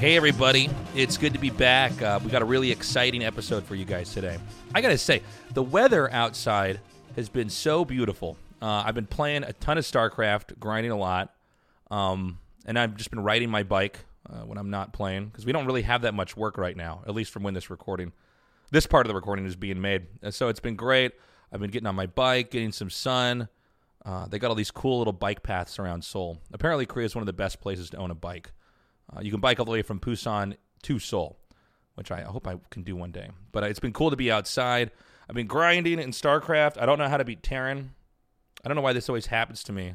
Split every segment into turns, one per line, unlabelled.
Hey, everybody. It's good to be back. Uh, we got a really exciting episode for you guys today. I got to say, the weather outside has been so beautiful. Uh, I've been playing a ton of StarCraft, grinding a lot, um, and I've just been riding my bike uh, when I'm not playing because we don't really have that much work right now, at least from when this recording, this part of the recording is being made. And so it's been great. I've been getting on my bike, getting some sun. Uh, they got all these cool little bike paths around Seoul. Apparently, Korea is one of the best places to own a bike. Uh, you can bike all the way from Busan to Seoul, which I hope I can do one day. But it's been cool to be outside. I've been grinding in StarCraft. I don't know how to beat Terran. I don't know why this always happens to me.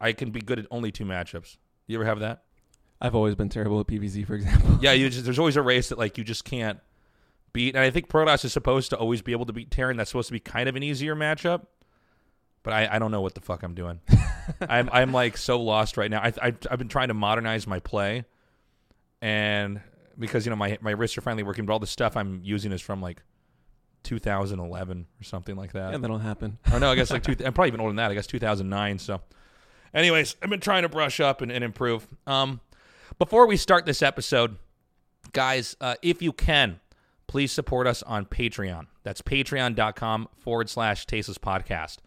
I can be good at only two matchups. You ever have that?
I've always been terrible at PVZ, for example.
Yeah, you just, there's always a race that like you just can't beat. And I think Protoss is supposed to always be able to beat Terran. That's supposed to be kind of an easier matchup. But I, I don't know what the fuck I'm doing. I'm I'm like so lost right now. I, I I've been trying to modernize my play, and because you know my my wrists are finally working, but all the stuff I'm using is from like 2011 or something like that.
Yeah, that'll happen.
Or no, I guess like two, I'm probably even older than that. I guess 2009. So, anyways, I've been trying to brush up and, and improve. Um, before we start this episode, guys, uh, if you can, please support us on Patreon. That's patreon.com forward slash Tasteless Podcast.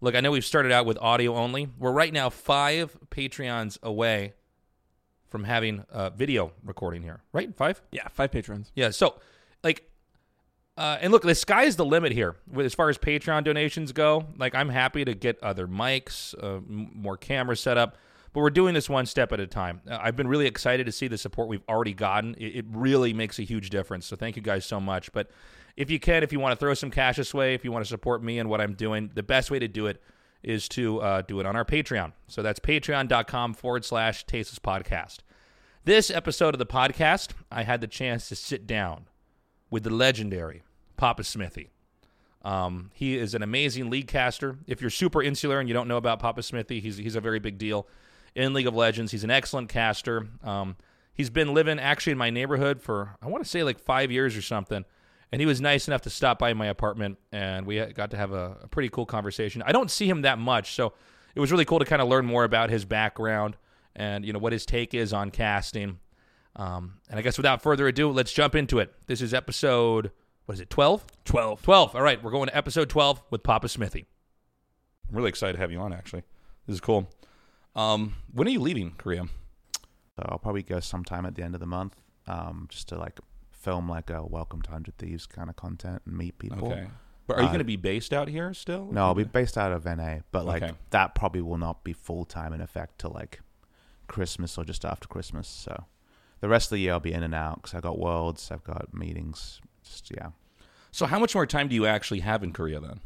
Look, I know we've started out with audio only. We're right now five Patreons away from having a video recording here, right? Five?
Yeah, five patrons.
Yeah. So, like, uh, and look, the sky's the limit here as far as Patreon donations go. Like, I'm happy to get other mics, uh, m- more camera setup, but we're doing this one step at a time. Uh, I've been really excited to see the support we've already gotten. It, it really makes a huge difference. So, thank you guys so much. But if you can, if you want to throw some cash this way, if you want to support me and what I'm doing, the best way to do it is to uh, do it on our Patreon. So that's patreon.com forward slash tasteless podcast. This episode of the podcast, I had the chance to sit down with the legendary Papa Smithy. Um, he is an amazing league caster. If you're super insular and you don't know about Papa Smithy, he's he's a very big deal in League of Legends. He's an excellent caster. Um, he's been living actually in my neighborhood for I want to say like five years or something. And he was nice enough to stop by my apartment, and we got to have a, a pretty cool conversation. I don't see him that much, so it was really cool to kind of learn more about his background and you know what his take is on casting. Um, and I guess without further ado, let's jump into it. This is episode what is it? 12?
12.
12. All right, we're going to episode 12 with Papa Smithy. I'm really excited to have you on actually. This is cool. Um, when are you leaving Korea?
So I'll probably go sometime at the end of the month, um, just to like film like a Welcome to Hundred Thieves kind of content and meet people.
Okay. But are you
Uh,
going to be based out here still?
No, I'll be based out of NA, but like
Okay.
that probably will not be full time in effect till like Christmas or just after Christmas. So the rest of the year I'll be in and out because I got worlds, I've got meetings. Just yeah.
So how much more time do you actually have in Korea then?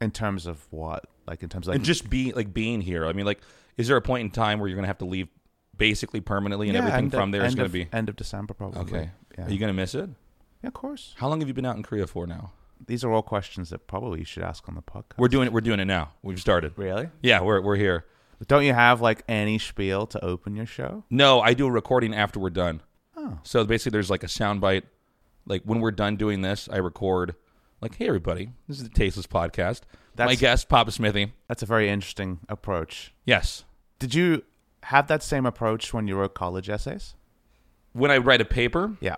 In terms of what, like in terms of like
and just be like being here. I mean, like, is there a point in time where you're going to have to leave basically permanently, and
Yeah,
everything from there is going to be
end of December probably.
okay?
Yeah.
Are you going to miss it?
yeah, of course.
How long have you been out in Korea for now?
These are all questions that probably you should ask on the podcast.
We're doing it. We're doing it now. We've started.
really.
Yeah, we're we're here.
Don't you have like any spiel to open your show?
No, I do a recording after we're done.
Oh.
So basically, there's like a sound bite. Like when we're done doing this, I record. Like, hey everybody, this is the Tasteless Podcast.
That's, My
guest, Papa Smithy.
That's a very interesting approach.
Yes.
Did you have that same approach when you wrote college essays?
When I write a paper,
Yeah.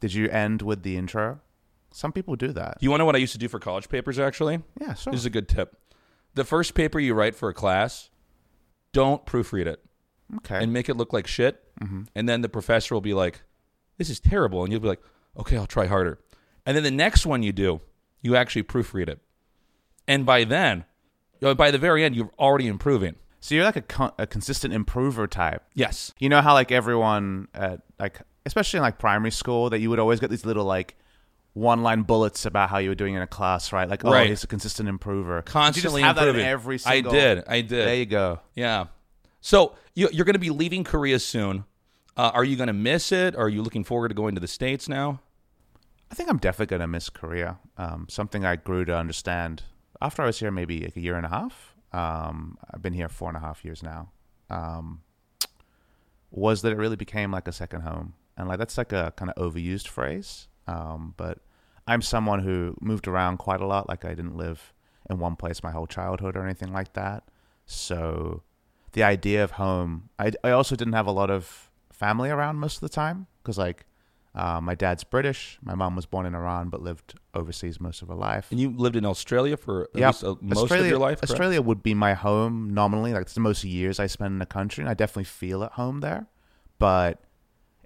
Did you end with the intro? Some people do that.
you want to know what I used to do for college papers? Actually,
Yeah, sure.
This is a good tip. The first paper you write for a class, don't proofread it
okay.
and make it look like shit.
Mm-hmm.
And then the professor will be like, "This is terrible," and you'll be like, "Okay, I'll try harder." And then the next one you do, you actually proofread it, and by then, by the very end, you're already improving.
so you're like a, con- a consistent improver type.
Yes.
You know how like everyone at like especially in like primary school that you would always get these little like one line bullets about how you were doing in a class, right? Like, oh,
Right.
he's a consistent improver.
Constantly
you just have
improving.
that in every
I did. I did.
There you go.
Yeah. So you, you're going to be leaving Korea soon. Uh, are you going to miss it? Or are you looking forward to going to the states now?
I think I'm definitely gonna miss Korea. Um, something I grew to understand after I was here, maybe like a year and a half. Um, I've been here four and a half years now. Um, was that it really became like a second home, and like that's like a kind of overused phrase. Um, but I'm someone who moved around quite a lot. Like I didn't live in one place my whole childhood or anything like that. So the idea of home, I I also didn't have a lot of family around most of the time because like uh, my dad's British. My mom was born in Iran but lived overseas most of her life.
And you lived in Australia for at
Yep.
least uh, most
Australia,
of your life. correct?
Australia would be my home nominally. Like it's the most years I spend in the country, and I definitely feel at home there. But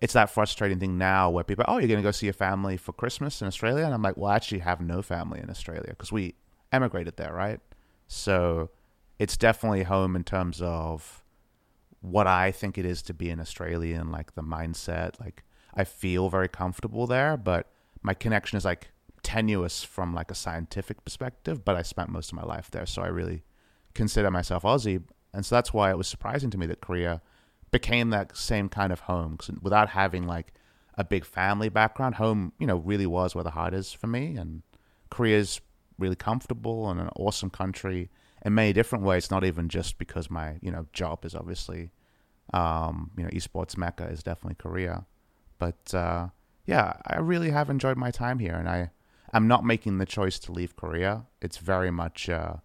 it's that frustrating thing now where people, oh, you're going to go see your family for Christmas in Australia, and I'm like, well, I actually have no family in Australia because we emigrated there, right? So it's definitely home in terms of what I think it is to be an Australian, like the mindset. Like I feel very comfortable there, but my connection is like tenuous from like a scientific perspective. But I spent most of my life there, so I really consider myself Aussie, and so that's why it was surprising to me that Korea became that same kind of home. 'Cause without having like a big family background, home you know really was where the heart is for me, and Korea's really comfortable and an awesome country in many different ways. Not even just because my you know job is obviously um, you know esports mecca is definitely Korea, but uh, yeah, I really have enjoyed my time here, and I I'm not making the choice to leave Korea. It's very much uh,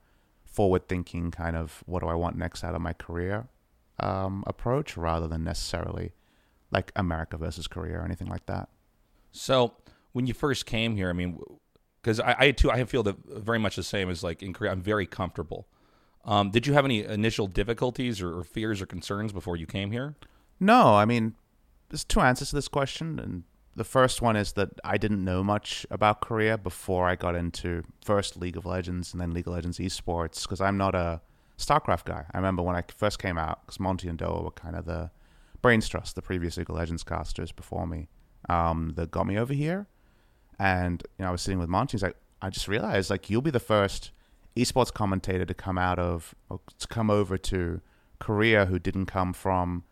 forward thinking kind of what do I want next out of my career um, approach rather than necessarily like America versus Korea or anything like that.
So when you first came here, I mean, because I, I too I feel that very much the same as like in Korea. I'm very comfortable. Um, did you have any initial difficulties or, or fears or concerns before you came here?
No, I mean, there's two answers to this question, and the first one is that I didn't know much about Korea before I got into first League of Legends and then League of Legends esports because I'm not a StarCraft guy. I remember when I first came out because Monty and Doa were kind of the brains trust, the previous League of Legends casters before me, um, that got me over here. And you know, I was sitting with Monty. He's like, I just realized like you'll be the first esports commentator to come out of to come over to Korea who didn't come from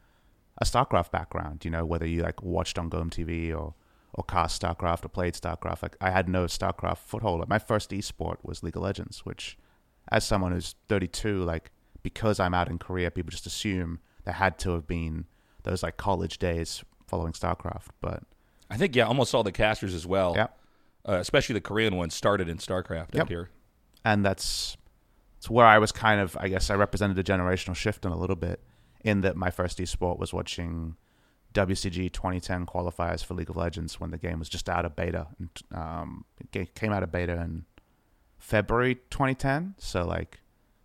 a StarCraft background. You know, whether you like watched on GOM TV or or cast StarCraft or played StarCraft. Like I had no StarCraft foothold. Like, my first esport was League of Legends, which, as someone who's 32, like because I'm out in Korea, people just assume there had to have been those like college days following StarCraft. But
I think yeah, almost all the casters as well.
Yeah.
Uh, especially the Korean ones started in StarCraft
Yep.
out here.
and that's it's where I was kind of I guess I represented a generational shift in a little bit in that my first esport was watching WCG 2010 qualifiers for League of Legends when the game was just out of beta and um, it came out of beta in February 2010 so like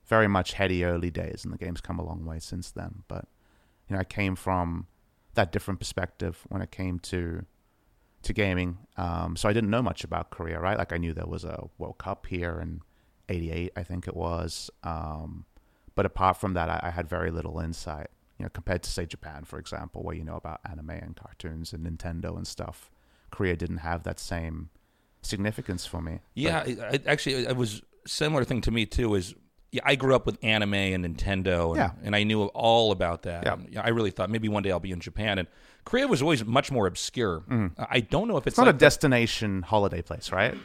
very much heady early days and the game's come a long way since then but you know I came from that different perspective when it came to to gaming. Um, so I didn't know much about Korea right? Like I knew there was a World Cup here in 88 i think it was um, but apart from that I, I had very little insight you know compared to say japan for example where you know about anime and cartoons and nintendo and stuff. Korea didn't have that same significance for me
Yeah, it, actually, it was similar thing to me too. Is yeah, I grew up with anime and Nintendo, and,
Yeah.
and I knew all about that.
Yeah.
And, I really thought maybe one day I'll be in Japan, and Korea was always much more obscure. I don't know if it's,
Mm. it's not
like
a destination holiday place right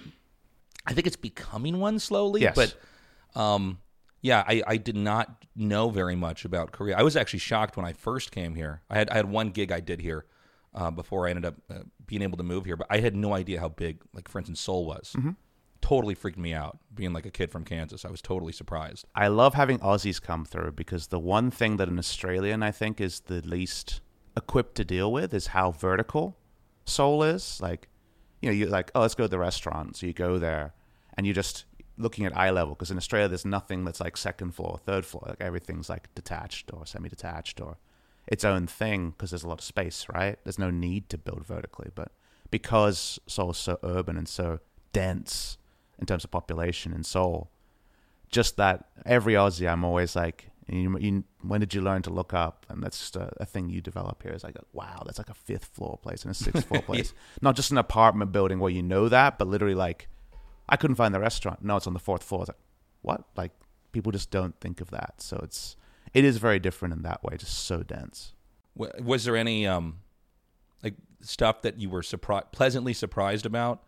I think it's becoming one slowly,
Yes.
but um, yeah, I, I did not know very much about Korea. I was actually shocked when I first came here. I had I had one gig I did here uh, before I ended up uh, being able to move here, but I had no idea how big, like for instance, Seoul was.
Mm-hmm.
Totally freaked me out. Being like a kid from Kansas, I was totally surprised.
I love having Aussies come through because the one thing that an Australian I think is the least equipped to deal with is how vertical Seoul is. Like, you know, you're like, oh, let's go to the restaurant. So you go there and you're just looking at eye level because in Australia there's nothing that's like second floor, third floor. Like everything's like detached or semi-detached or its own thing because there's a lot of space, right? There's no need to build vertically, but because Seoul's so urban and so dense in terms of population in Seoul, just that every Aussie, I'm always like, you, you, when did you learn to look up? And that's just a, a thing you develop here. Is like, wow, that's like a fifth floor place and a sixth floor place. Not just an apartment building where you know that, but literally like, I couldn't find the restaurant. No, it's on the fourth floor. It's like, what? Like, people just don't think of that. So it's, it is very different in that way. Just so dense.
Was there any um, like stuff that you were surprised, pleasantly surprised about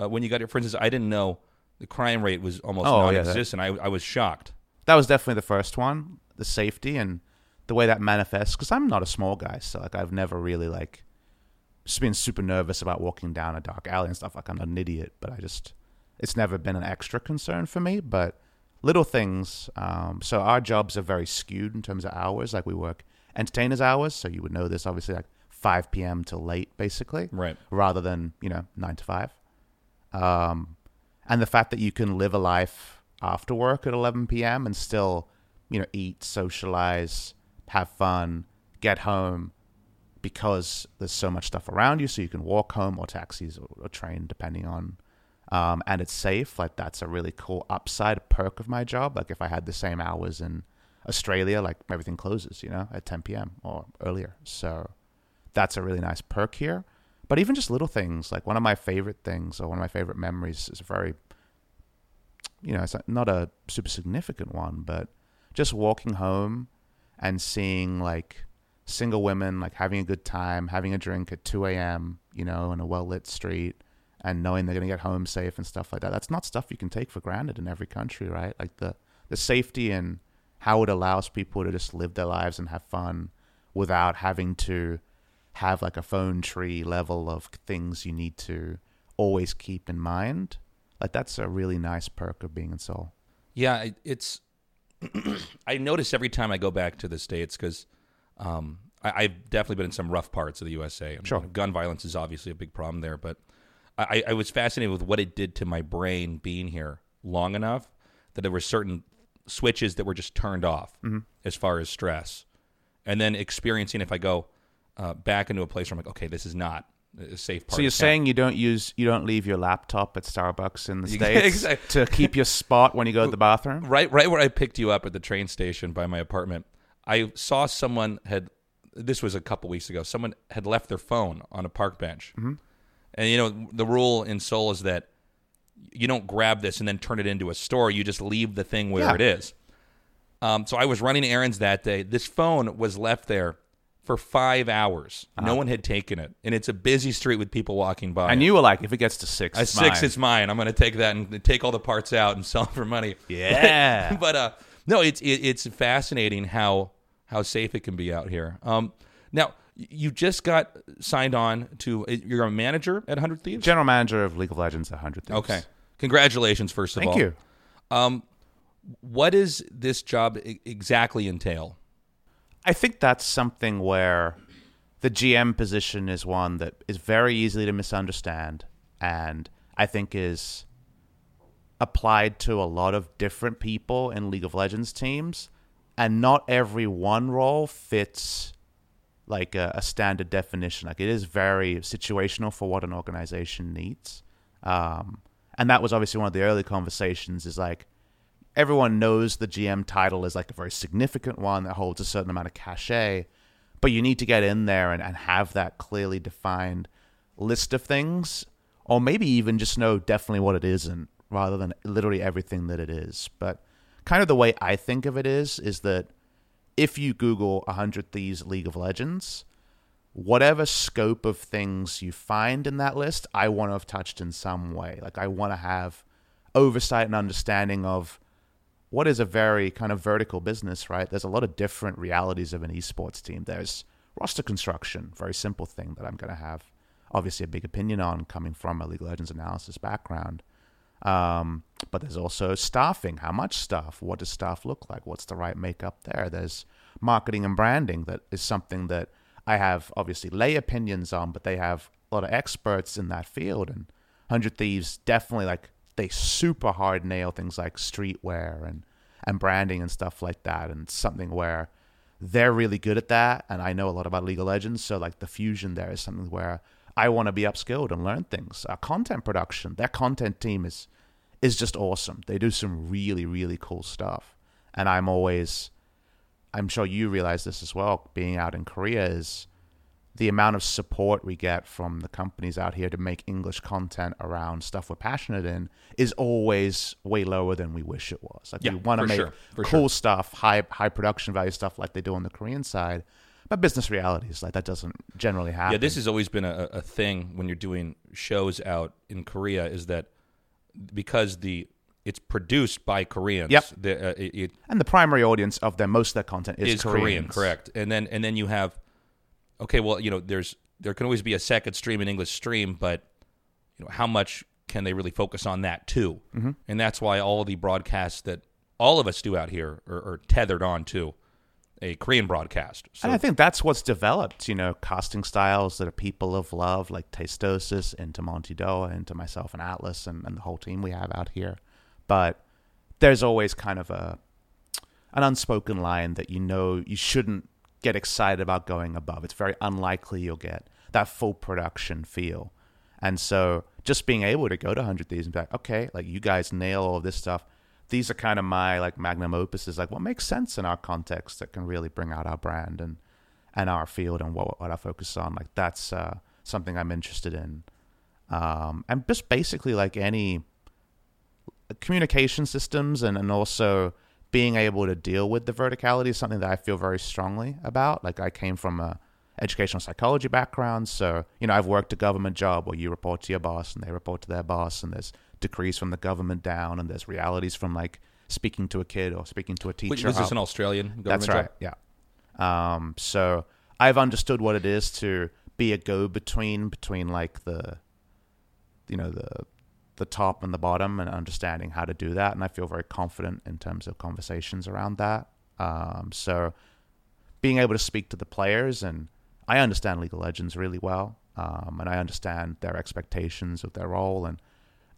uh, when you got here? For instance, I didn't know the crime rate was almost
Oh, yeah, that-
I, I was shocked.
that was definitely the first one the safety and the way that manifests because i'm not a small guy so like i've never really like just been super nervous about walking down a dark alley and stuff like i'm not an idiot but i just it's never been an extra concern for me but little things um, so our jobs are very skewed in terms of hours like we work entertainers hours so you would know this obviously like 5 p.m. till late, basically,
Right.
rather than you know nine to five. Um, and the fact that you can live a life after work at 11 p.m. and still, you know, eat, socialize, have fun, get home, because there's so much stuff around you, so you can walk home or taxis or, or train, depending on. Um, and it's safe. Like that's a really cool upside perk of my job. Like if I had the same hours in Australia, like everything closes, you know, at 10 p.m. or earlier. So that's a really nice perk here. But even just little things, like one of my favorite things or one of my favorite memories is a very, you know, it's not a super significant one, but just walking home and seeing like single women like having a good time, having a drink at 2 a.m., you know, in a well lit street and knowing they're going to get home safe and stuff like that. That's not stuff you can take for granted in every country, right? Like the, the safety and how it allows people to just live their lives and have fun without having to have like a phone tree level of things you need to always keep in mind. Like that's a really nice perk of being in Seoul.
Yeah, it's. I notice every time I go back to the states because um, I, I've definitely been in some rough parts of the USA. And,
Sure.
gun violence is obviously a big problem there, but I, I was fascinated with what it did to my brain being here long enough that there were certain switches that were just turned off as far as stress, and then experiencing if I go uh, back into a place where I'm like, okay, this is not a safe part.
So you're saying you don't use you don't leave your laptop at Starbucks in the states
exact-
to keep your spot when you go to the bathroom?
right right where I picked you up at the train station by my apartment, I saw someone had this was a couple weeks ago. Someone had left their phone on a park bench, mm-hmm. And you know the rule in Seoul is that you don't grab this and then turn it into a store. You just leave the thing where
Yeah.
it is. Um, so I was running errands that day. This phone was left there for five hours. No one had taken it, and it's a busy street with people walking by.
And you were like, if it gets to six, it's
six,
mine.
it's mine. I'm going to take that and take all the parts out and sell it for money.
Yeah.
but uh, no, it's it, it's fascinating how how safe it can be out here. Um, now you just got signed on to. uh, You're a manager at Hundred Thieves.
general manager of League of Legends, at hundred Thieves.
okay, congratulations. First of
thank
all, Thank
you.
Um, what does this job e- exactly entail?
I think that's something where the GM position is one that is very easily to misunderstand, and I think is applied to a lot of different people in League of Legends teams, and not every one role fits like a, a standard definition. Like it is very situational for what an organization needs, um, and that was obviously one of the early conversations. Is like everyone knows the GM title is like a very significant one that holds a certain amount of cachet, but you need to get in there and, and have that clearly defined list of things, or maybe even just know definitely what it isn't, rather than literally everything that it is. But kind of the way I think of it is, is that if you Google 100 Thieves League of Legends, whatever scope of things you find in that list, I want to have touched in some way. Like I want to have oversight and understanding of what is a very kind of vertical business, right? There's a lot of different realities of an esports team. There's roster construction, very simple thing that I'm going to have obviously a big opinion on coming from a League of Legends analysis background. Um, but there's also staffing. How much staff? What does staff look like? What's the right makeup there? There's marketing and branding that is something that I have obviously lay opinions on, but they have a lot of experts in that field. And Hundred Thieves definitely like they super hard nail things like streetwear and and branding and stuff like that. And something where they're really good at that, and I know a lot about League of Legends. So like the fusion there is something where I want to be upskilled and learn things. Our content production, their content team is is just awesome. They do some really really cool stuff, and I'm always, I'm sure you realize this as well. Being out in Korea is the amount of support we get from the companies out here to make English content around stuff we're passionate in is always way lower than we wish it was. Like
Yeah,
we want to make
sure,
cool
sure.
stuff, high high production value stuff like they do on the Korean side, but business realities like that doesn't generally happen.
Yeah, this has always been a, a thing when you're doing shows out in Korea is that because the it's produced by Koreans.
Yep.
The, uh, it, it
and the primary audience of their most of their content is,
is Korean, correct? And then and then you have okay, well, you know, there's there can always be a second stream, an English stream, but you know, how much can they really focus on that too? Mm-hmm. And that's why all the broadcasts that all of us do out here are, are tethered on to a Korean broadcast. So
and I think that's what's developed, you know, casting styles that are people of love, like Tastosis, into Monty Doa, into myself and Atlus and, and the whole team we have out here. But there's always kind of a an unspoken line that you know you shouldn't get excited about going above. It's very unlikely you'll get that full production feel. And so just being able to go to 100 Thieves and be like, okay, like you guys nail all of this stuff. These are kind of my like magnum opuses, like what makes sense in our context that can really bring out our brand and and our field and what what I focus on. Like that's uh, something I'm interested in. Um, and just basically like any communication systems and, and also being able to deal with the verticality is something that I feel very strongly about. Like I came from a educational psychology background, so you know I've worked a government job where you report to your boss and they report to their boss, and there's decrees from the government down, and there's realities from like speaking to a kid or speaking to a teacher.
Was this an Australian government
that's
job?
right. Yeah. Um, so I've understood what it is to be a go between between like the, you know the, the top and the bottom, and understanding how to do that. And I feel very confident in terms of conversations around that. Um, so being able to speak to the players, and I understand League of Legends really well, um, and I understand their expectations of their role. And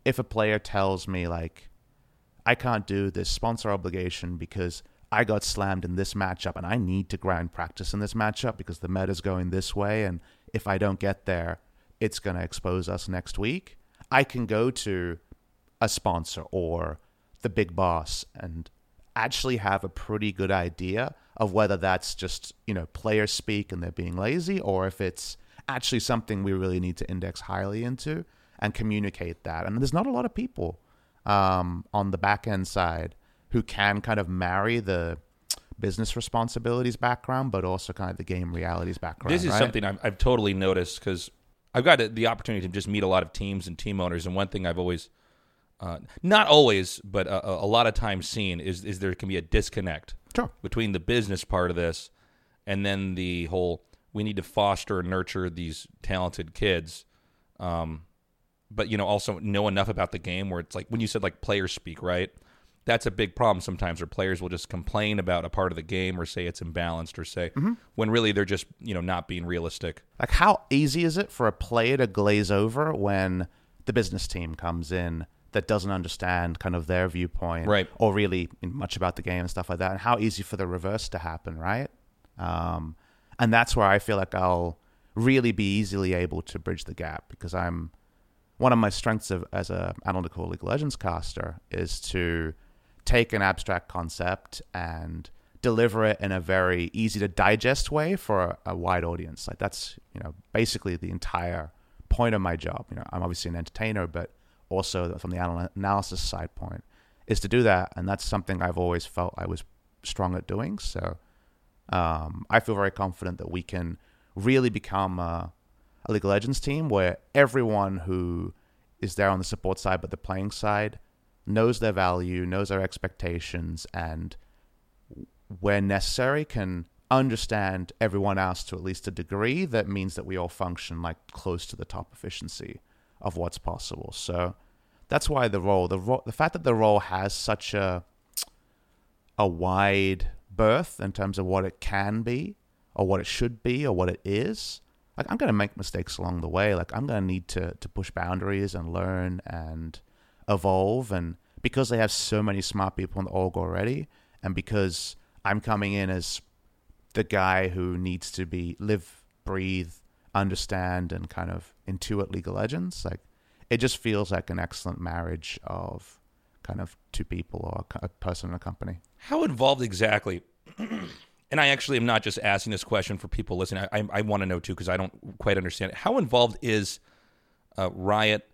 if a player tells me like, I can't do this sponsor obligation because I got slammed in this matchup and I need to grind practice in this matchup because the meta's going this way. And if I don't get there, it's going to expose us next week. I can go to a sponsor or the big boss and actually have a pretty good idea of whether that's just, you know, player speak and they're being lazy or if it's actually something we really need to index highly into and communicate that. And there's not a lot of people um, on the back end side who can kind of marry the business responsibilities background, but also kind of the game realities background.
This is
right?
something I've, I've totally noticed because I've got the opportunity to just meet a lot of teams and team owners, and one thing I've always, uh, not always, but a, a lot of times seen is is there can be a disconnect
Sure.
between the business part of this and then the whole we need to foster and nurture these talented kids. Um, but you know, also know enough about the game where it's like when you said like players speak, right? That's a big problem sometimes where players will just complain about a part of the game or say it's imbalanced or say when really they're just, you know, not being realistic.
Like, how easy is it for a player to glaze over when the business team comes in that doesn't understand kind of their viewpoint,
Right.
Or really much about the game and stuff like that, and how easy for the reverse to happen, right? Um, and that's where I feel like I'll really be easily able to bridge the gap because I'm one of my strengths of, as an analytical League of Legends caster is to take an abstract concept and deliver it in a very easy to digest way for a, a wide audience. Like that's you know basically the entire point of my job. You know, I'm obviously an entertainer, but also from the anal- analysis side point is to do that, and that's something I've always felt I was strong at doing. So um, I feel very confident that we can really become a League of Legends team where everyone who is there on the support side but the playing side knows their value, knows their expectations, and where necessary can understand everyone else to at least a degree that means that we all function like close to the top efficiency of what's possible. So that's why the role, the ro- the fact that the role has such a a wide berth in terms of what it can be or what it should be or what it is. Like I'm going to make mistakes along the way. Like I'm going to need to to push boundaries and learn and evolve and because they have so many smart people in the org already and because I'm coming in as the guy who needs to be live, breathe, understand and kind of intuit League of Legends, like it just feels like an excellent marriage of kind of two people or a person in a company.
How involved exactly? And I actually am not just asking this question for people listening. I, I, I want to know too because I don't quite understand it. How involved is uh, Riot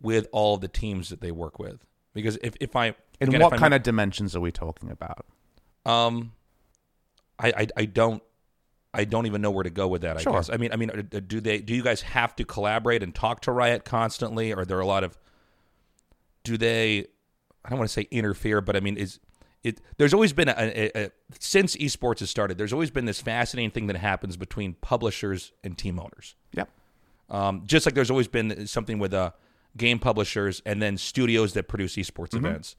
with all the teams that they work with? Because if, if I
In
again,
what kind of dimensions are we talking about?
um, I, I I don't I don't even know where to go with that. I
Sure.
guess. I mean, I mean, uh, do they? Do you guys have to collaborate and talk to Riot constantly? Or are there a lot of? Do they? I don't want to say interfere, but I mean, is it? There's always been a, a, a since esports has started. There's always been this fascinating thing that happens between publishers and team owners.
Yep.
Um, just like there's always been something with uh, game publishers and then studios that produce esports events.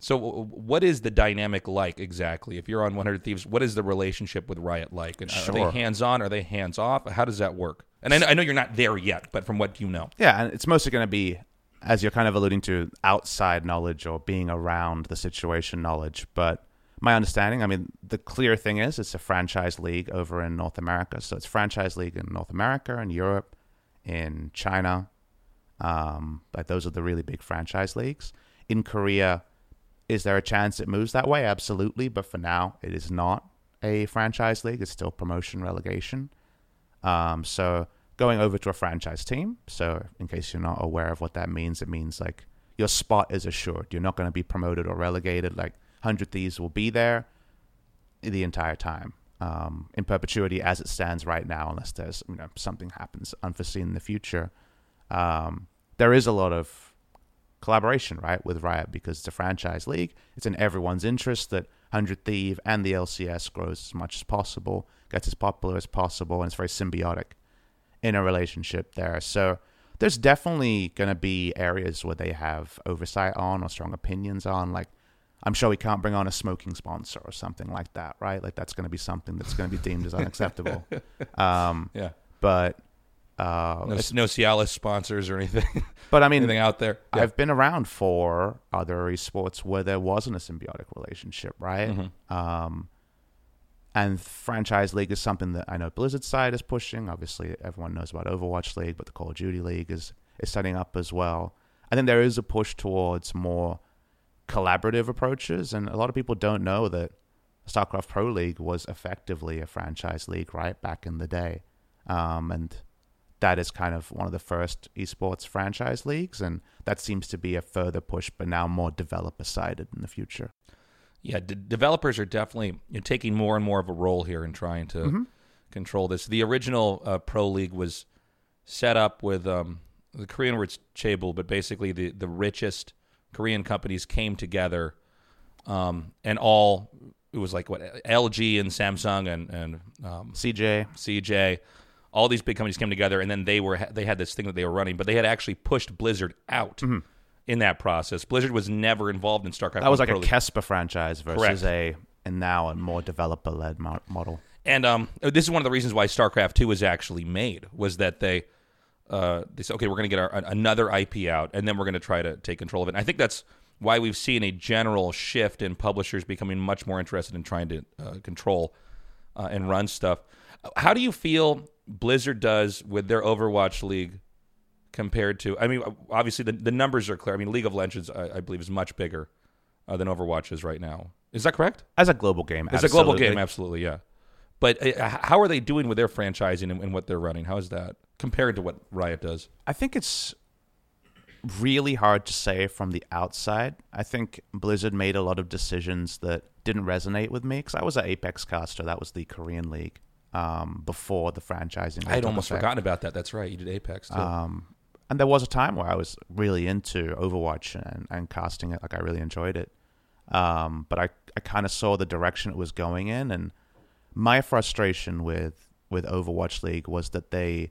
So, w- what is the dynamic like exactly? If you're on 100 Thieves, what is the relationship with Riot like? And Are they hands on? Are they hands off? How does that work? And I know, I know you're not there yet, but from what you know,
Yeah, and it's mostly going to be, as you're kind of alluding to, outside knowledge or being around the situation knowledge. But my understanding, I mean, the clear thing is it's a franchise league over in North America. So it's franchise league in North America and Europe, in China. Um, like those are the really big franchise leagues. In Korea, is there a chance it moves that way? Absolutely, but for now, it is not a franchise league. It's still promotion relegation. Um, so going over to a franchise team. So in case you're not aware of what that means, it means like your spot is assured. You're not going to be promoted or relegated. Like Hundred Thieves will be there the entire time um, in perpetuity as it stands right now, unless there's you know something happens unforeseen in the future. Um, there is a lot of collaboration, right, with Riot because it's a franchise league. It's in everyone's interest that Hundred Thieve and the LCS grows as much as possible, gets as popular as possible, and it's very symbiotic in a relationship there. So there's definitely going to be areas where they have oversight on or strong opinions on. Like, I'm sure we can't bring on a smoking sponsor or something like that, right? Like, that's going to be something that's going to be deemed as unacceptable. Um,
yeah,
but uh,
no, no Cialis sponsors or anything,
but I mean,
anything out there. Yeah.
I've been around for other esports where there wasn't a symbiotic relationship, right?
Mhm.
Um, and franchise league is something that I know Blizzard side is pushing. Obviously, everyone knows about Overwatch League, but the Call of Duty League is is setting up as well. I think there is a push towards more collaborative approaches, and a lot of people don't know that StarCraft Pro League was effectively a franchise league, right, back in the day, um, and that is kind of one of the first esports franchise leagues, and that seems to be a further push, but now more developer sided in the future.
Yeah, d- developers are definitely you know, taking more and more of a role here in trying to
Mhm.
control this. The original uh, pro league was set up with um, the Korean word's chaebol, but basically the the richest Korean companies came together, um, and all it was like what LG and Samsung and and um,
CJ,
CJ, all these big companies came together, and then they were they had this thing that they were running, but they had actually pushed Blizzard out in that process. Blizzard was never involved in StarCraft.
That was like
Pro
a. KeSPA franchise versus
Correct.
a and now a more developer led mo- model.
And um, this is one of the reasons why StarCraft Two was actually made was that they uh, they said, okay, we're going to get our, another IP out, and then we're going to try to take control of it. And I think that's why we've seen a general shift in publishers becoming much more interested in trying to uh, control uh, and run stuff. How do you feel Blizzard does with their Overwatch League compared to? I mean, obviously the the numbers are clear. I mean, League of Legends, I, I believe, is much bigger uh, than Overwatch is right now. Is that correct?
As a global game,
It's a global game, absolutely, yeah. But uh, how are they doing with their franchising and, and what they're running? How is that compared to what Riot does?
I think it's really hard to say from the outside. I think Blizzard made a lot of decisions that didn't resonate with me because I was an Apex Caster. That was the Korean league um, before the franchising.
I had
took
almost
effect.
forgotten about that. That's right. You did Apex too.
Um, and there was a time where I was really into Overwatch and, and casting it. Like I really enjoyed it. Um, but I, I kind of saw the direction it was going in, and my frustration with with Overwatch League was that they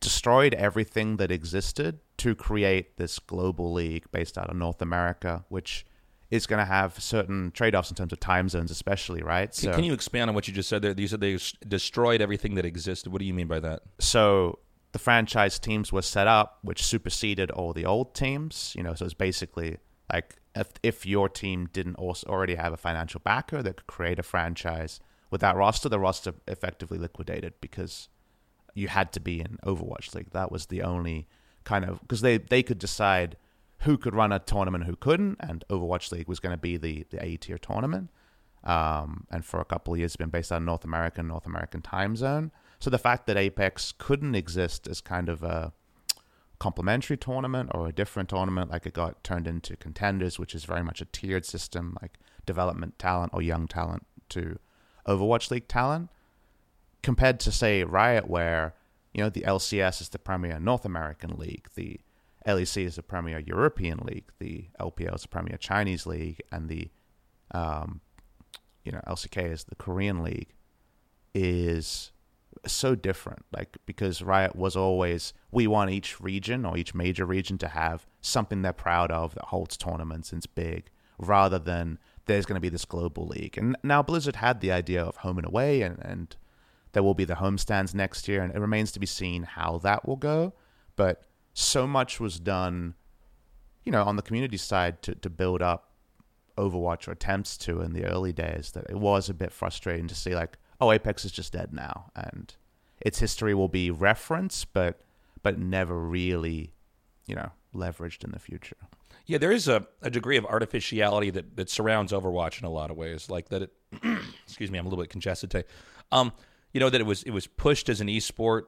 destroyed everything that existed to create this global league based out of North America, which is going to have certain trade offs in terms of time zones, especially right.
Can- Can you expand on what you just said there? You said they destroyed everything that existed. What do you mean by that?
so the franchise teams were set up, which superseded all the old teams. You know, so it's basically like if if your team didn't also already have a financial backer that could create a franchise with that roster, the roster effectively liquidated because you had to be in Overwatch League. That was the only kind of because they they could decide who could run a tournament, who couldn't, and Overwatch League was going to be the the A tier tournament. Um, and for a couple of years, been based on North American North American time zone. So the fact that Apex couldn't exist as kind of a complementary tournament or a different tournament, like it got turned into contenders, which is very much a tiered system, like development talent or young talent to Overwatch League talent, compared to say Riot, where you know the LCS is the premier North American league, the LEC is the premier European league, the LPL is the premier Chinese league, and the um, you know LCK is the Korean league, is so different. Like because Riot was always we want each region or each major region to have something they're proud of that holds tournaments and it's big. rather than there's going to be this global league. And now Blizzard had the idea of home and away, and, and there will be the homestands next year, and it remains to be seen how that will go. But so much was done, you know, on the community side to, to build up Overwatch or attempts to in the early days that it was a bit frustrating to see like, oh, Apex is just dead now, and its history will be referenced, but but never really, you know, leveraged in the future.
Yeah, there is a, a degree of artificiality that, that surrounds Overwatch in a lot of ways. Like that it excuse me, I'm a little bit congested today. Um, you know, that it was it was pushed as an esport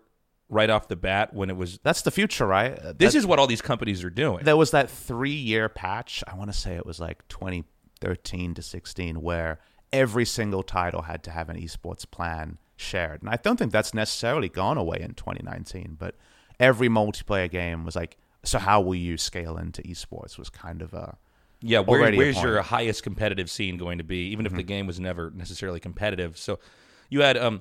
right off the bat when it was
That's the future, right? Uh,
this
that-
is what all these companies are doing.
there was that three year patch. I want to say it was like 2013 to 16, where every single title had to have an esports plan shared. And I don't think that's necessarily gone away in 2019, but every multiplayer game was like, so how will you scale into esports? Was kind of a
Yeah, where, where's your highest competitive scene going to be? Even if
Mm-hmm.
the game was never necessarily competitive. So you had um,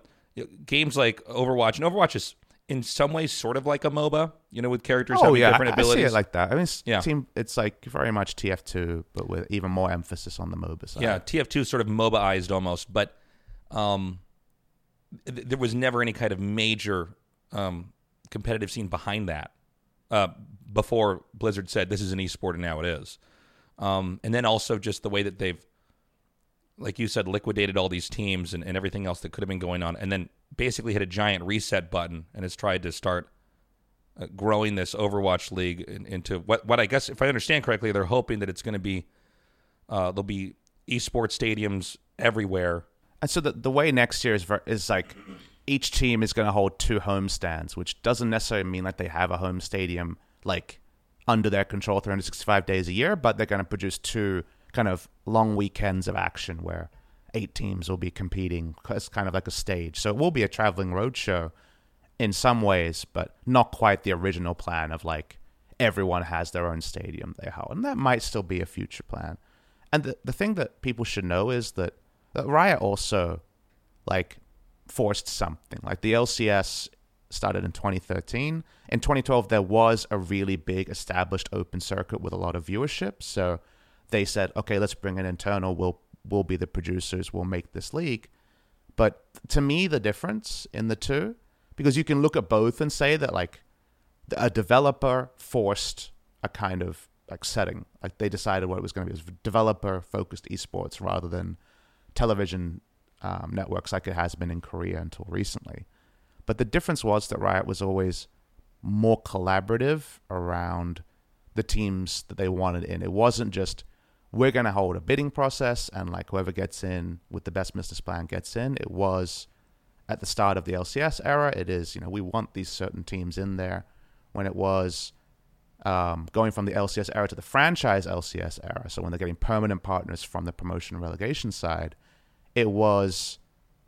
games like Overwatch, and Overwatch is in some ways sort of like a MOBA. You know, with characters
oh
having
yeah,
different
I, I see it like that. I mean, it's,
Yeah.
team, it's like very much TF2, but with even more emphasis on the MOBA side.
yeah, TF2 is sort of MOBAized almost, but um, th- there was never any kind of major um, competitive scene behind that uh, before Blizzard said this is an esport, and now it is. Um, and then also just the way that they've, like you said, liquidated all these teams and, and everything else that could have been going on, and then basically hit a giant reset button and has tried to start uh, growing this Overwatch league in, into what what I guess if I understand correctly, they're hoping that it's going to be uh, there'll be esports stadiums everywhere.
And so the the way next year is is like each team is going to hold two home stands, which doesn't necessarily mean that they have a home stadium like under their control 365 days a year, but they're going to produce two kind of long weekends of action where eight teams will be competing. It's kind of like a stage, so it will be a traveling road show in some ways, but not quite the original plan of like everyone has their own stadium they hold, and that might still be a future plan. And the the thing that people should know is that, that Riot also like forced something. Like the LCS started in 2013. In 2012, there was a really big established open circuit with a lot of viewership. So they said, okay, let's bring an internal. We'll we'll be the producers. We'll make this league. But to me, the difference in the two, because you can look at both and say that like a developer forced a kind of like setting, like they decided what it was going to be. It was developer focused esports rather than television um, networks like it has been in Korea until recently. But the difference was that Riot was always more collaborative around the teams that they wanted in. It wasn't just we're going to hold a bidding process and like whoever gets in with the best business plan gets in. It was at the start of the LCS era. It is you know we want these certain teams in there. When it was um, going from the LCS era to the franchise LCS era, so when they're getting permanent partners from the promotion and relegation side, it was,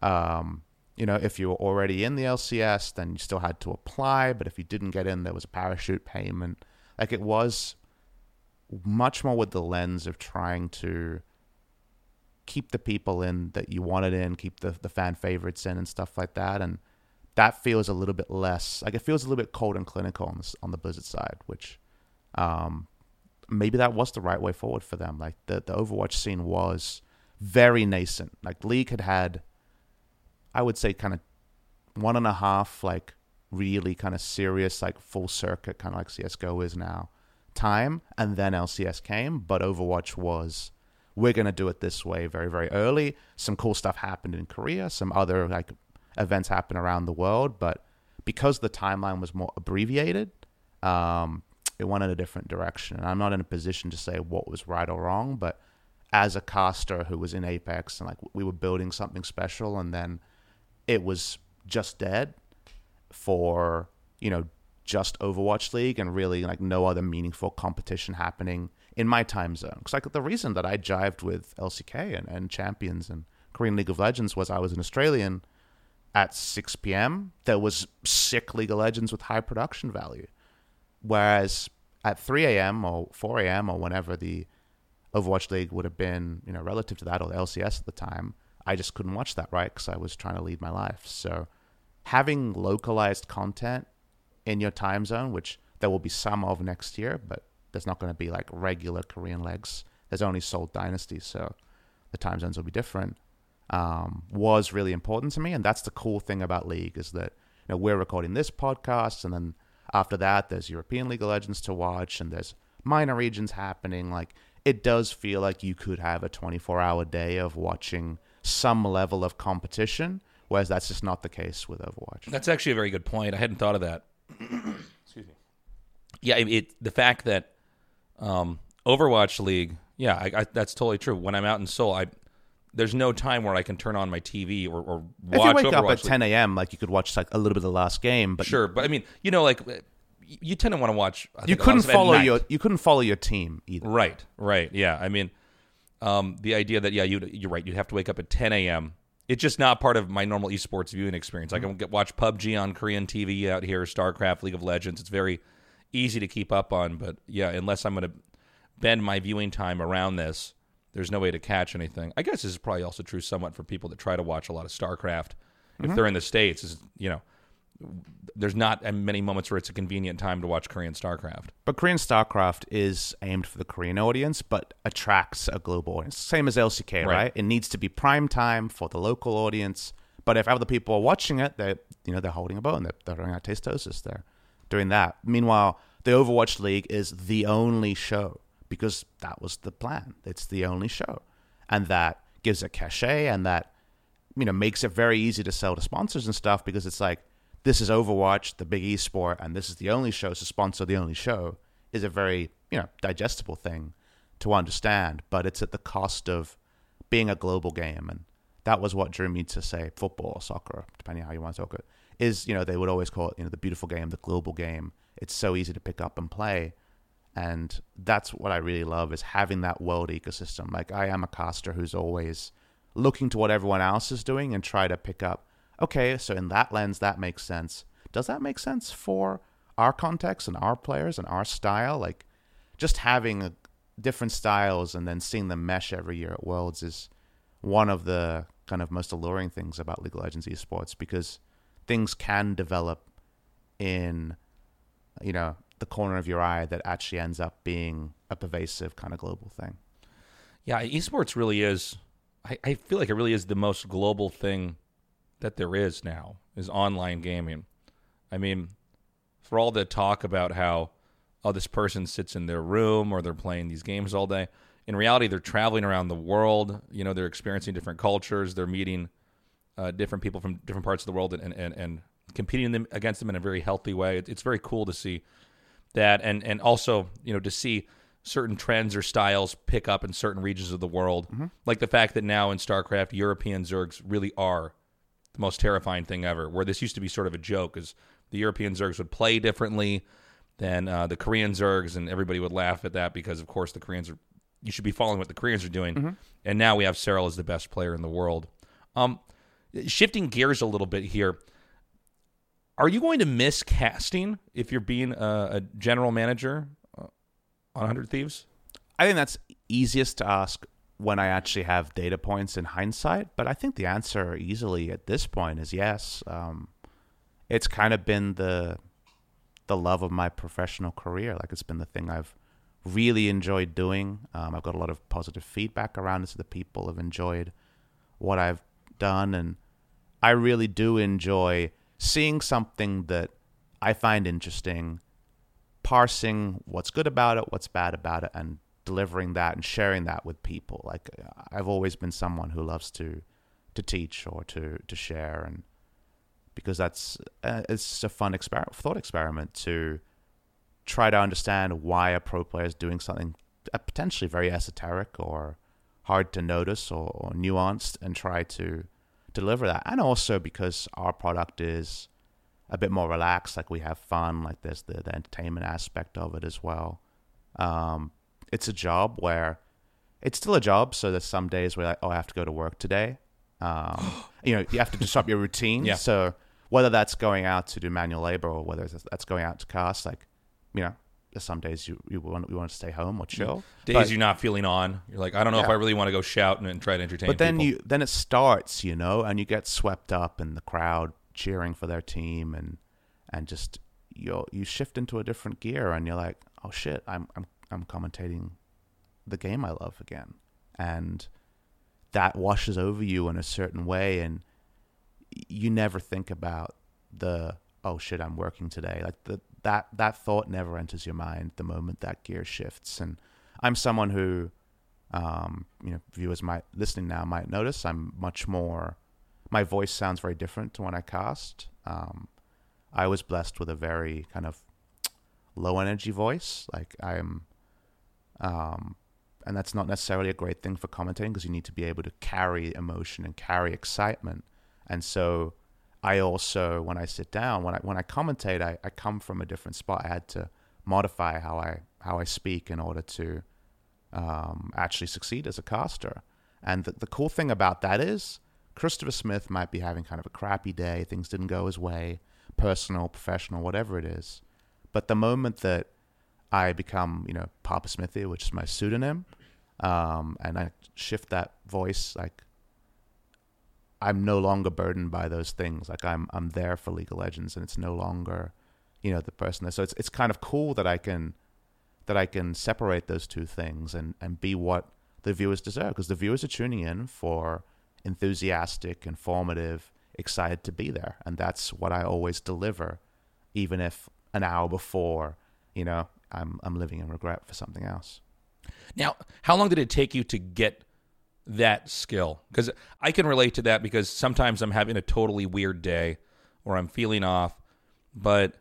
um, you know, if you were already in the LCS, then you still had to apply. But if you didn't get in, there was a parachute payment. Like it was much more with the lens of trying to keep the people in that you wanted in, keep the, the fan favorites in, and stuff like that. And that feels a little bit less like it feels a little bit cold and clinical on the, on the Blizzard side, which um, maybe that was the right way forward for them. Like the the Overwatch scene was very nascent. Like League had had, I would say, kind of one and a half like really kind of serious like full circuit, kind of like CS:GO is now. Time and then LCS came, but Overwatch was we're gonna do it this way very very early. Some cool stuff happened in Korea. Some other like events happened around the world, but because the timeline was more abbreviated, um, it went in a different direction. And I'm not in a position to say what was right or wrong, but as a caster who was in Apex and like we were building something special, and then it was just dead for you know just Overwatch League and really like no other meaningful competition happening in my time zone. Because like the reason that I jived with LCK and, and Champions and Korean League of Legends was I was an Australian at 6 p.m. There was sick League of Legends with high production value, whereas at 3 a.m. or 4 a.m. or whenever the Overwatch League would have been, you know, relative to that or the LCS at the time, I just couldn't watch that, right? Because I was trying to lead my life. So having localized content in your time zone, which there will be some of next year, but there's not going to be like regular Korean legs there's only Seoul Dynasty, so the time zones will be different. Um, was really important to me, and that's the cool thing about League is that you know we're recording this podcast, and then after that, there's European League of Legends to watch, and there's minor regions happening. Like it does feel like you could have a 24 hour day of watching some level of competition, whereas that's just not the case with Overwatch.
That's actually a very good point. I hadn't thought of that. Excuse me. Yeah, it, it the fact that um, Overwatch League. Yeah, I, I, that's totally true. When I'm out in Seoul, I there's no time where I can turn on my TV or, or
If
watch
you wake
Overwatch
up at
League.
10 a.m., like you could watch like a little bit of the last game, but
Sure, but I mean, you know, like you tend to want to watch. I
you
think,
couldn't
of stuff at
follow your you couldn't follow your team either.
Right, right. Yeah, I mean, um, the idea that yeah, you you're right. You'd have to wake up at 10 a.m. It's just not part of my normal esports viewing experience. I can get watch PUBG on Korean TV out here, StarCraft, League of Legends. It's very easy to keep up on, but yeah, unless I'm going to bend my viewing time around this, there's no way to catch anything. I guess this is probably also true somewhat for people that try to watch a lot of StarCraft. If mm-hmm. they're in the states, is you know, there's not many moments where it's a convenient time to watch Korean StarCraft.
But Korean StarCraft is aimed for the Korean audience, but attracts a global audience. Same as LCK, right?
Right.
It needs to be prime time for the local audience. But if other people are watching it, they you know they're holding a bone. They're, they're out tastosis. They're doing that. Meanwhile, the Overwatch League is the only show because that was the plan. It's the only show, and that gives it cachet, and that you know makes it very easy to sell to sponsors and stuff because it's like this is Overwatch, the big esport, and this is the only show to sponsor the only show is a very you know digestible thing to understand, but it's at the cost of being a global game, and that was what drew me to say football or soccer, depending on how you want to talk it. Is you know they would always call it you know the beautiful game, the global game. It's so easy to pick up and play, and that's what I really love is having that world ecosystem. Like I am a caster who's always looking to what everyone else is doing and try to pick up. Okay, so in that lens, that makes sense. Does that make sense for our context and our players and our style? Like just having a, different styles and then seeing them mesh every year at Worlds is one of the kind of most alluring things about League of Legends esports because things can develop in you know the corner of your eye that actually ends up being a pervasive kind of global thing.
Yeah, esports really is. I, I feel like it really is the most global thing that there is now is online gaming. I mean, for all the talk about how oh this person sits in their room or they're playing these games all day, in reality they're traveling around the world. You know, they're experiencing different cultures. They're meeting uh, different people from different parts of the world and and, and, and competing them against them in a very healthy way. It, it's very cool to see that and and also you know to see certain trends or styles pick up in certain regions of the world like the fact that now in starcraft european zergs really are the most terrifying thing ever where this used to be sort of a joke is the european zergs would play differently than uh, the korean zergs and everybody would laugh at that because of course the koreans are you should be following what the koreans are doing. And now we have Serral as the best player in the world. Um, shifting gears a little bit here are you going to miss casting if you're being a, a general manager uh, on 100 Thieves?
I think that's easiest to ask when I actually have data points in hindsight, but I think the answer easily at this point is yes. Um, it's kind of been the the love of my professional career. Like it's been the thing I've really enjoyed doing. Um, I've got a lot of positive feedback around it. So the people have enjoyed what I've done, and I really do enjoy seeing something that I find interesting, parsing what's good about it, what's bad about it, and delivering that and sharing that with people. Like I've always been someone who loves to to teach or to to share, and because that's uh, it's a fun experiment, thought experiment to try to understand why a pro player is doing something uh, potentially very esoteric or hard to notice or, or nuanced, and try to deliver that. And also because our product is a bit more relaxed, like we have fun, like there's the, the entertainment aspect of it as well. Um, it's a job where it's still a job, so there's some days where like, oh, I have to go to work today. Um, you know, you have to disrupt your routine.
Yeah.
So whether that's going out to do manual labor or whether that's going out to cast, like, you know, there's some days you, you want you want to stay home or chill.
Days
But-
you're not feeling on. You're like, I don't know if I really want to go shout and, and try to entertain
but then
people.
you then it starts, you know, and you get swept up in the crowd cheering for their team and and just you you shift into a different gear and you're like, oh shit, I'm I'm I'm commentating the game I love again, and that washes over you in a certain way, and you never think about the oh shit I'm working today. Like the that that thought never enters your mind the moment that gear shifts. And I'm someone who, um, you know, viewers might listening now might notice I'm much more. My voice sounds very different to when I cast. Um, I was blessed with a very kind of low energy voice. Like I'm, um, and that's not necessarily a great thing for commentating because you need to be able to carry emotion and carry excitement. And so I also, when I sit down, when I when I commentate, I, I come from a different spot. I had to modify how I how I speak in order to um, actually succeed as a caster. And the, the cool thing about that is Christopher Smith might be having kind of a crappy day. Things didn't go his way, personal, professional, whatever it is. But the moment that I become, you know, Papa Smithy, which is my pseudonym, um, and I shift that voice, like I'm no longer burdened by those things. Like I'm, I'm there for League of Legends, and it's no longer, you know, the person. There. So it's, it's kind of cool that I can, that I can separate those two things and, and be what the viewers deserve, because the viewers are tuning in for enthusiastic, informative, excited to be there, and that's what I always deliver, even if an hour before, you know, I'm I'm living in regret for something else.
Now, how long did it take you to get that skill? Because I can relate to that because sometimes I'm having a totally weird day or I'm feeling off, but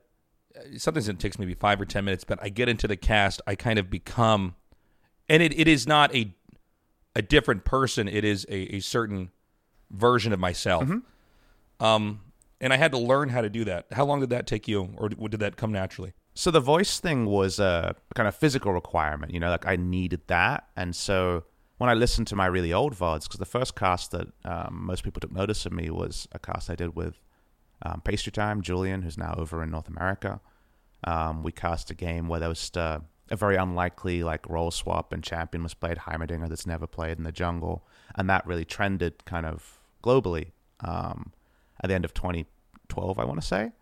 sometimes it takes maybe five or ten minutes. But I get into the cast, I kind of become, and it, it is not a a different person. It is a, a certain version of myself.
Mm-hmm.
Um, and I had to learn how to do that. How long did that take you, or did that come naturally?
So the voice thing was a kind of physical requirement, you know, like I needed that, and so when I listened to my really old vods, because the first cast that um, most people took notice of me was a cast I did with um, Pastry Time, Julian, who's now over in North America. Um, we cast a game where there was a very unlikely like role swap, and champion was played Heimerdinger that's never played in the jungle, and that really trended kind of globally um, at the end of 2012, I want to say,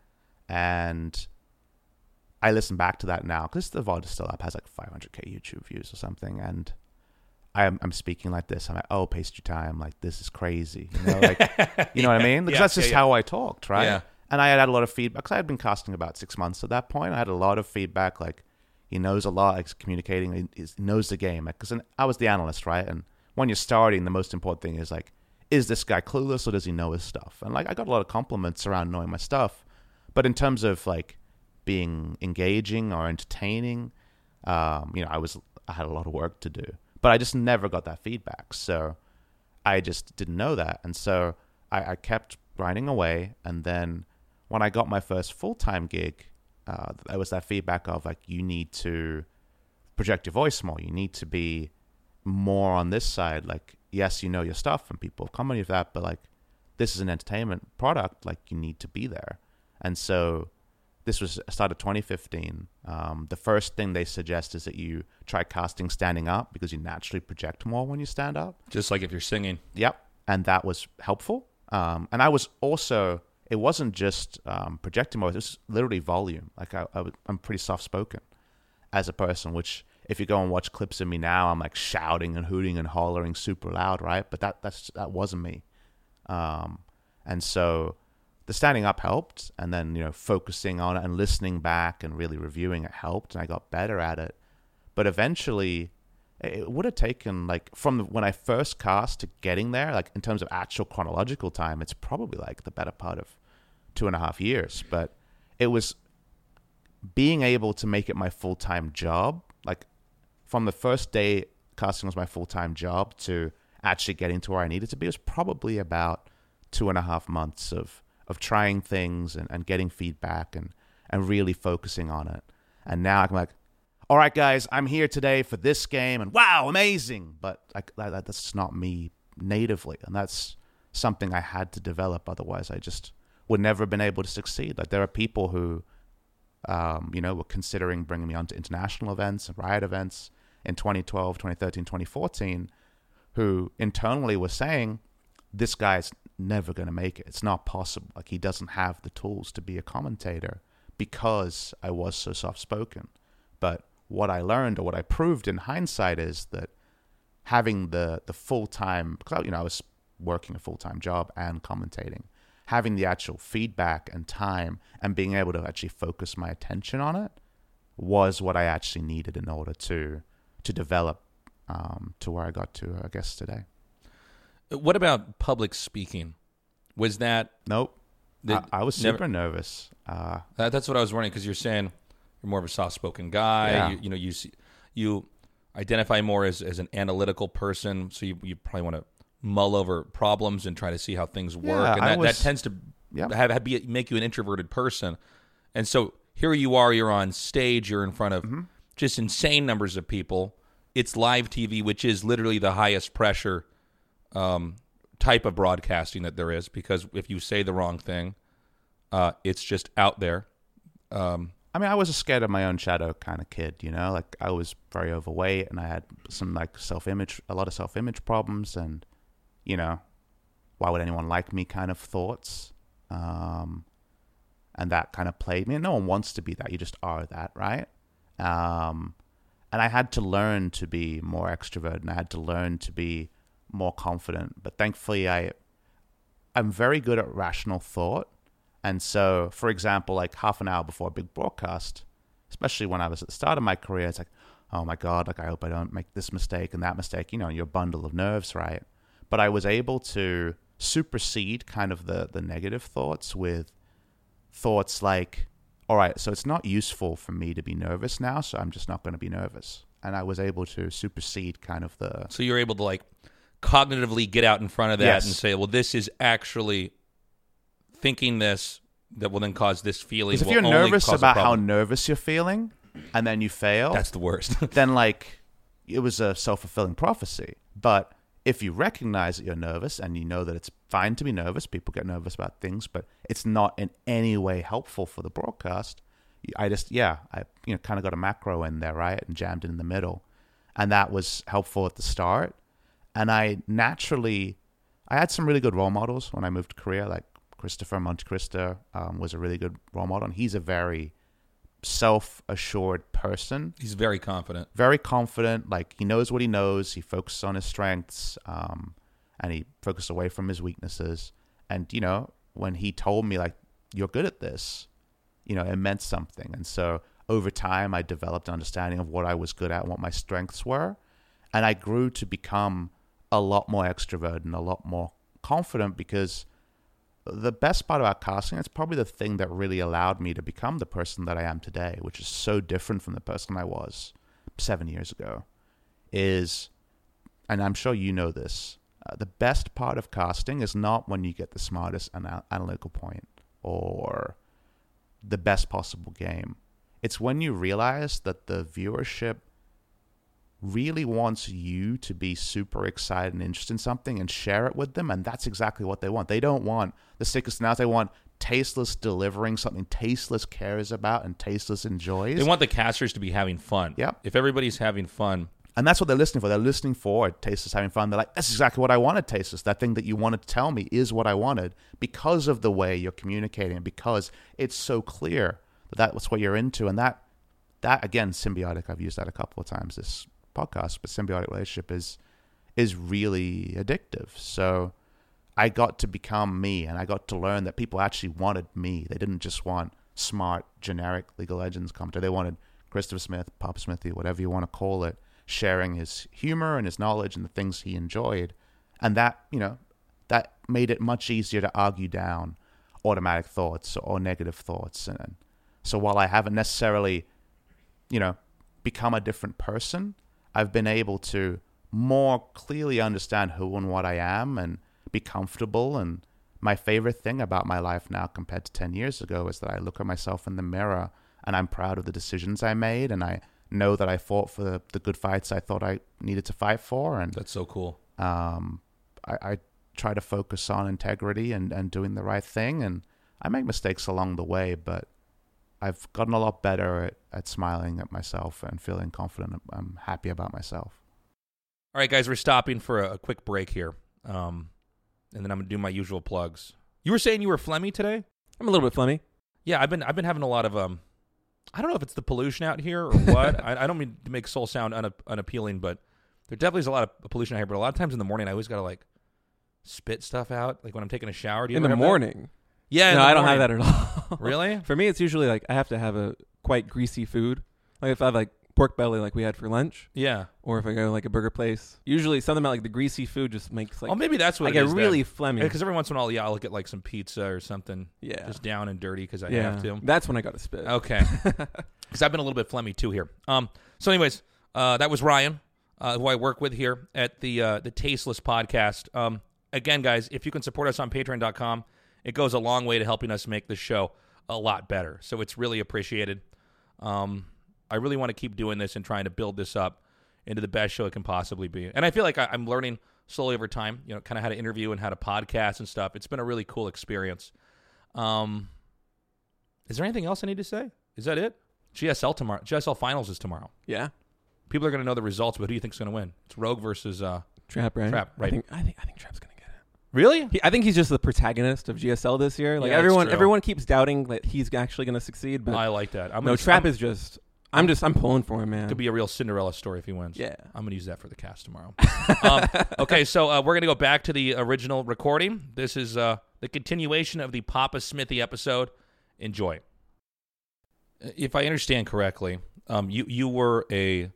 and I listen back to that now because the VOD is still up, has like 500k YouTube views or something, and I'm I'm speaking like this. I'm like, oh, pastry time, like this is crazy, you know, like you know what I mean? Because
Yeah,
that's just
yeah,
how I talked, right?
Yeah.
And I had had a lot of feedback because I had been casting about six months at that point. I had a lot of feedback, like he knows a lot, he's communicating, he, he knows the game. Because I was the analyst, right? And when you're starting, the most important thing is like, is this guy clueless or does he know his stuff? And like, I got a lot of compliments around knowing my stuff, but in terms of like being engaging or entertaining, um, you know, I was I had a lot of work to do, but I just never got that feedback. So I just didn't know that, and so I, I kept grinding away. And then when I got my first full time gig, uh, there was that feedback of like, you need to project your voice more. You need to be more on this side. Like, yes, you know your stuff, and people have commented that, but like, this is an entertainment product. Like, you need to be there. And so this was start of 2015. Um, the first thing they suggest is that you try casting standing up because you naturally project more when you stand up.
Just like if you're singing.
Yep, and that was helpful. Um, and I was also it wasn't just um, projecting more; it was literally volume. Like I, I, I'm pretty soft spoken as a person, which if you go and watch clips of me now, I'm like shouting and hooting and hollering super loud, right? But that that's that wasn't me. Um, and so the standing up helped, and then you know focusing on it and listening back and really reviewing it helped, and I got better at it. But eventually, it would have taken like from when I first cast to getting there, like in terms of actual chronological time, it's probably like the better part of two and a half years. But it was being able to make it my full time job, like from the first day casting was my full time job to actually getting to where I needed to be was probably about two and a half months of of trying things and, and getting feedback and and really focusing on it. And now I'm like, all right, guys, I'm here today for this game, and wow, amazing! But that, that- that's not me natively, and that's something I had to develop. Otherwise, I just would never have been able to succeed. Like there are people who, um, you know, were considering bringing me onto international events and riot events in 2012, 2013, 2014, who internally were saying, this guy's never going to make it. It's not possible. Like he doesn't have the tools to be a commentator because I was so soft spoken. But what I learned or what I proved in hindsight is that having the the full time you know I was working a full time job and commentating, having the actual feedback and time and being able to actually focus my attention on it was what I actually needed in order to to develop um, to where I got to, I guess today.
What about public speaking? Was that
Nope. I, I was
never-
super nervous. Uh,
That, that's what I was wondering because you're saying you're more of a soft-spoken guy.
Yeah.
You, you know, you see, you identify more as, as an analytical person, so you, you probably want to mull over problems and try to see how things work,
Yeah,
and that,
was-
that tends to
Yeah.
have, have be, make you an introverted person. And so here you are, you're on stage, you're in front of
Mm-hmm.
just insane numbers of people. It's live TV, which is literally the highest pressure um, type of broadcasting that there is, because if you say the wrong thing, uh, it's just out there. Um,
I mean, I was a scared of my own shadow kind of kid, you know. Like I was very overweight, and I had some like self-image, a lot of self-image problems, and you know, why would anyone like me? Kind of thoughts, um, and that kind of played me. And No one wants to be that; you just are that, right? Um, and I had to learn to be more extrovert, and I had to learn to be more confident. But thankfully, I I'm very good at rational thought. And so, for example, like half an hour before a big broadcast, especially when I was at the start of my career, it's like, oh my God, like I hope I don't make this mistake and that mistake, you know, your bundle of nerves, right? But I was able to supersede kind of the, the negative thoughts with thoughts like, all right, so it's not useful for me to be nervous now, so I'm just not going to be nervous. And I was able to supersede kind of the,
So you're able to like cognitively get out in front of that
Yes.
and say, well, this is actually thinking this that will then cause this feeling.
if you're nervous about how nervous you're feeling and then you fail,
that's the worst.
then like it was a self-fulfilling prophecy but if you recognize that you're nervous and you know that it's fine to be nervous people get nervous about things but it's not in any way helpful for the broadcast i just yeah i you know kind of got a macro in there right and jammed it in the middle and that was helpful at the start and i naturally i had some really good role models when i moved to korea like christopher montecristo um, was a really good role model and he's a very self-assured person
He's very confident.
very confident. Like he knows what he knows. He focuses on his strengths, um, and he focuses away from his weaknesses. And you know, when he told me like, "You're good at this," you know, it meant something. And so over time, I developed an understanding of what I was good at, and what my strengths were, and I grew to become a lot more extrovert and a lot more confident because the best part about casting it's probably the thing that really allowed me to become the person that I am today, which is so different from the person I was seven years ago. Is, and I'm sure you know this, uh, the best part of casting is not when you get the smartest ana- analytical point or the best possible game. It's when you realize that the viewership really wants you to be super excited and interested in something and share it with them and that's exactly what they want. They don't want the sickest announced they want tasteless delivering something tasteless cares about and tasteless enjoys.
They want the casters to be having fun.
Yep.
If everybody's having fun,
and that's what they're listening for. They're listening for tasteless having fun. They're like that's exactly what i wanted tasteless. That thing that you wanted to tell me is what i wanted because of the way you're communicating and because it's so clear that that's what you're into. And that that again symbiotic. I've used that a couple of times this podcast but symbiotic relationship is is really addictive. So i got to become me and i got to learn that people actually wanted me. They didn't just want smart generic league of legends commentator they wanted christopher smith Pop smithy whatever you want to call it sharing his humor and his knowledge and the things he enjoyed. And that you know that made it much easier to argue down automatic thoughts or negative thoughts. And so while i haven't necessarily you know become a different person i've been able to more clearly understand who and what i am and be comfortable and my favorite thing about my life now compared to 10 years ago is that i look at myself in the mirror and i'm proud of the decisions i made and i know that i fought for the, the good fights i thought i needed to fight for and
that's so cool.
um, I, I try to focus on integrity and, and doing the right thing. And I make mistakes along the way, but I've gotten a lot better at, at smiling at myself and feeling confident. I'm happy about myself.
All right, guys, we're stopping for a, a quick break here, um, and then I'm gonna do my usual plugs. You were saying you were phlegmy today?
I'm a little bit phlegmy.
Yeah, I've been I've been having a lot of um, I don't know if it's the pollution out here or what. I, I don't mean to make Seoul sound una- unappealing, but There definitely is a lot of pollution out here, but a lot of times in the morning, I always gotta like spit stuff out, like when I'm taking a shower. Do you
in the
have that?
morning.
Yeah,
no, I don't have that at all.
Really?
For me, it's usually like I have to have a quite greasy food. Like if I have like pork belly, like we had for lunch,
Yeah.
or if I go to like a burger place. Usually, something about like the greasy food just makes like
oh, maybe that's what
I
it
get
is
really phlegmy.
Because every once in a while, yeah, I'll get like some pizza or something,
yeah,
just down and dirty because I
yeah.
have to.
That's when I got to spit.
Okay. Because I've been a little bit phlegmy too here. Um. So, anyways, uh, that was Ryan, uh, who I work with here at the uh, the Tasteless Podcast. Um. Again, guys, if you can support us on Patreon.com, it goes a long way to helping us make the show a lot better. So it's really appreciated. Um. I really want to keep doing this and trying to build this up into the best show it can possibly be. And I feel like I, I'm learning slowly over time. You know, kind of how to interview and how to podcast and stuff. It's been a really cool experience. Um. Is there anything else I need to say? Is that it? GSL tomorrow. GSL finals is tomorrow.
Yeah,
People are going to know the results, but who do you think's going to win? It's Rogue versus. uh
Trap, right?
Trap, right.
I think I think I think Trap's gonna get it.
Really?
He, I think he's just the protagonist of GSL this year. Like
Yeah, that's
everyone,
true.
everyone keeps doubting that he's actually gonna succeed, but
I like that. I'm
no,
gonna,
Trap
I'm,
is just. I'm just. I'm pulling for him, man.
could be a real Cinderella story if he wins.
yeah.
I'm going to use that for the cast tomorrow. um, okay, so uh, we're going to go back to the original recording. This is uh, the continuation of the Papa Smithy episode. Enjoy. If I understand correctly, um, you you were a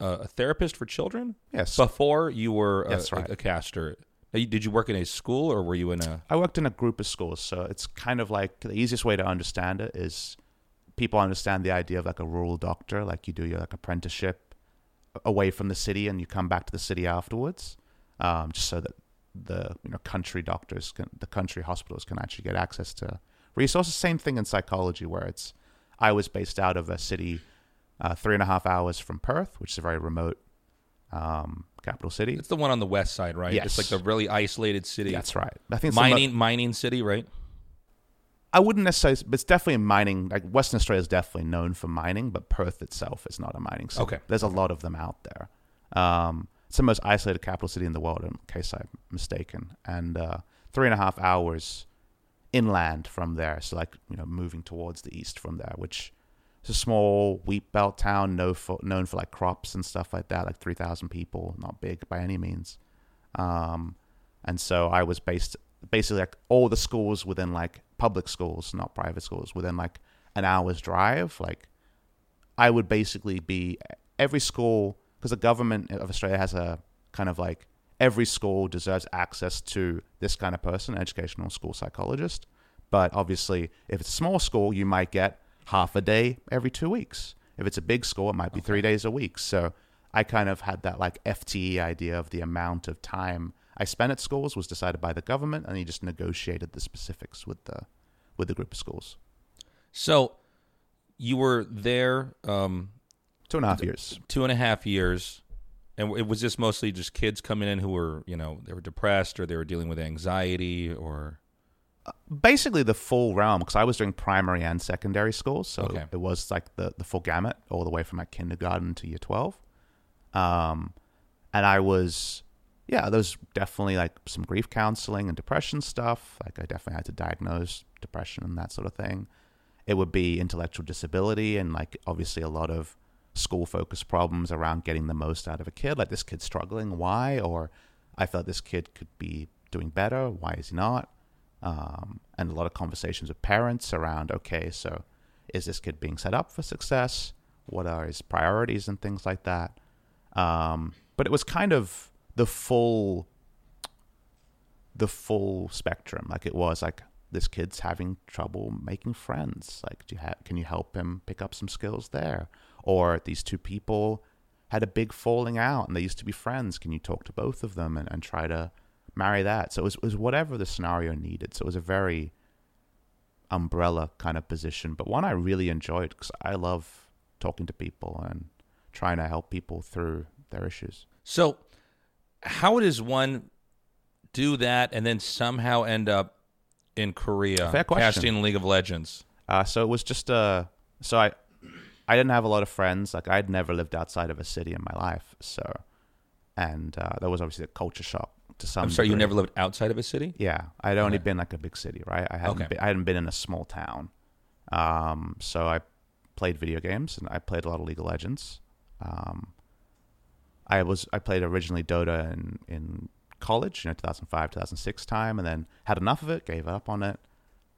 uh, a therapist for children
Yes.
before you were a,
That's
a- a, caster. Did you work in a school or were you in a?
I worked in a group of schools, so it's kind of like the easiest way to understand it is people understand the idea of like a rural doctor, like you do your like apprenticeship away from the city and you come back to the city afterwards, um, just so that the you know country doctors can the country hospitals can actually get access to resources. Same thing in psychology, where it's I was based out of a city uh, three and a half hours from Perth, which is a very remote um, capital city.
It's the one on the west side, right?
Yes.
It's like the really isolated city.
That's right. I think it's the mo-
mining mining city, right?
I wouldn't necessarily, but it's definitely a mining. Like Western Australia is definitely known for mining, but Perth itself is not a mining city.
Okay.
there's a lot of them out there. Um, it's the most isolated capital city in the world, in case I'm mistaken, and uh, three and a half hours inland from there. So like you know, moving towards the east from there, which is a small wheat belt town, no for, known for like crops and stuff like that. Like three thousand people, not big by any means. Um, and so I was based basically like all the schools within like public schools, not private schools, within like an hour's drive. Like I would basically be every school because the government of Australia has a kind of like every school deserves access to this kind of person, educational school psychologist. But obviously, if it's a small school, you might get half a day every two weeks. If it's a big school, it might be three days a week. So I kind of had that like FTE idea of the amount of time I spent at schools was decided by the government, and he just negotiated the specifics with the with the group of schools.
So you were there um,
Two and a half years.
two and a half years, and it was just mostly just kids coming in who were, you know, they were depressed or they were dealing with anxiety or
basically the full realm because I was doing primary and secondary schools, so
Okay.
it was like the the full gamut all the way from like kindergarten to year twelve. Um, and I was, yeah, there was definitely like some grief counseling and depression stuff. Like I definitely had to diagnose depression and that sort of thing. It would be intellectual disability and like obviously a lot of school focused problems around getting the most out of a kid. Like this kid's struggling, why? Or I felt this kid could be doing better, why is he not? Um, and a lot of conversations with parents around okay so is this kid being set up for success? What are his priorities and things like that? Um, but it was kind of the full the full spectrum. Like it was like this kid's having trouble making friends. Like do you ha- can you help him pick up some skills there? Or these two people had a big falling out and they used to be friends. Can you talk to both of them and, and try to marry that. So it was, it was whatever the scenario needed. So it was a very umbrella kind of position, but one I really enjoyed because I love talking to people and trying to help people through their issues.
so. How does one do that and then somehow end up in Korea
Fair question.
casting League of Legends?
Uh, so it was just uh so I I didn't have a lot of friends. Like I'd never lived outside of a city in my life. So and uh, that was obviously a culture shock to some.
I'm sorry, you never lived outside of a city.
Yeah, I'd only
Okay.
been like a big city, right? I hadn't
Okay.
been, I hadn't been in a small town. Um, so I played video games and I played a lot of League of Legends. Um, I was I played originally Dota in in college, you know, 2005, 2006 time, and then had enough of it, gave up on it.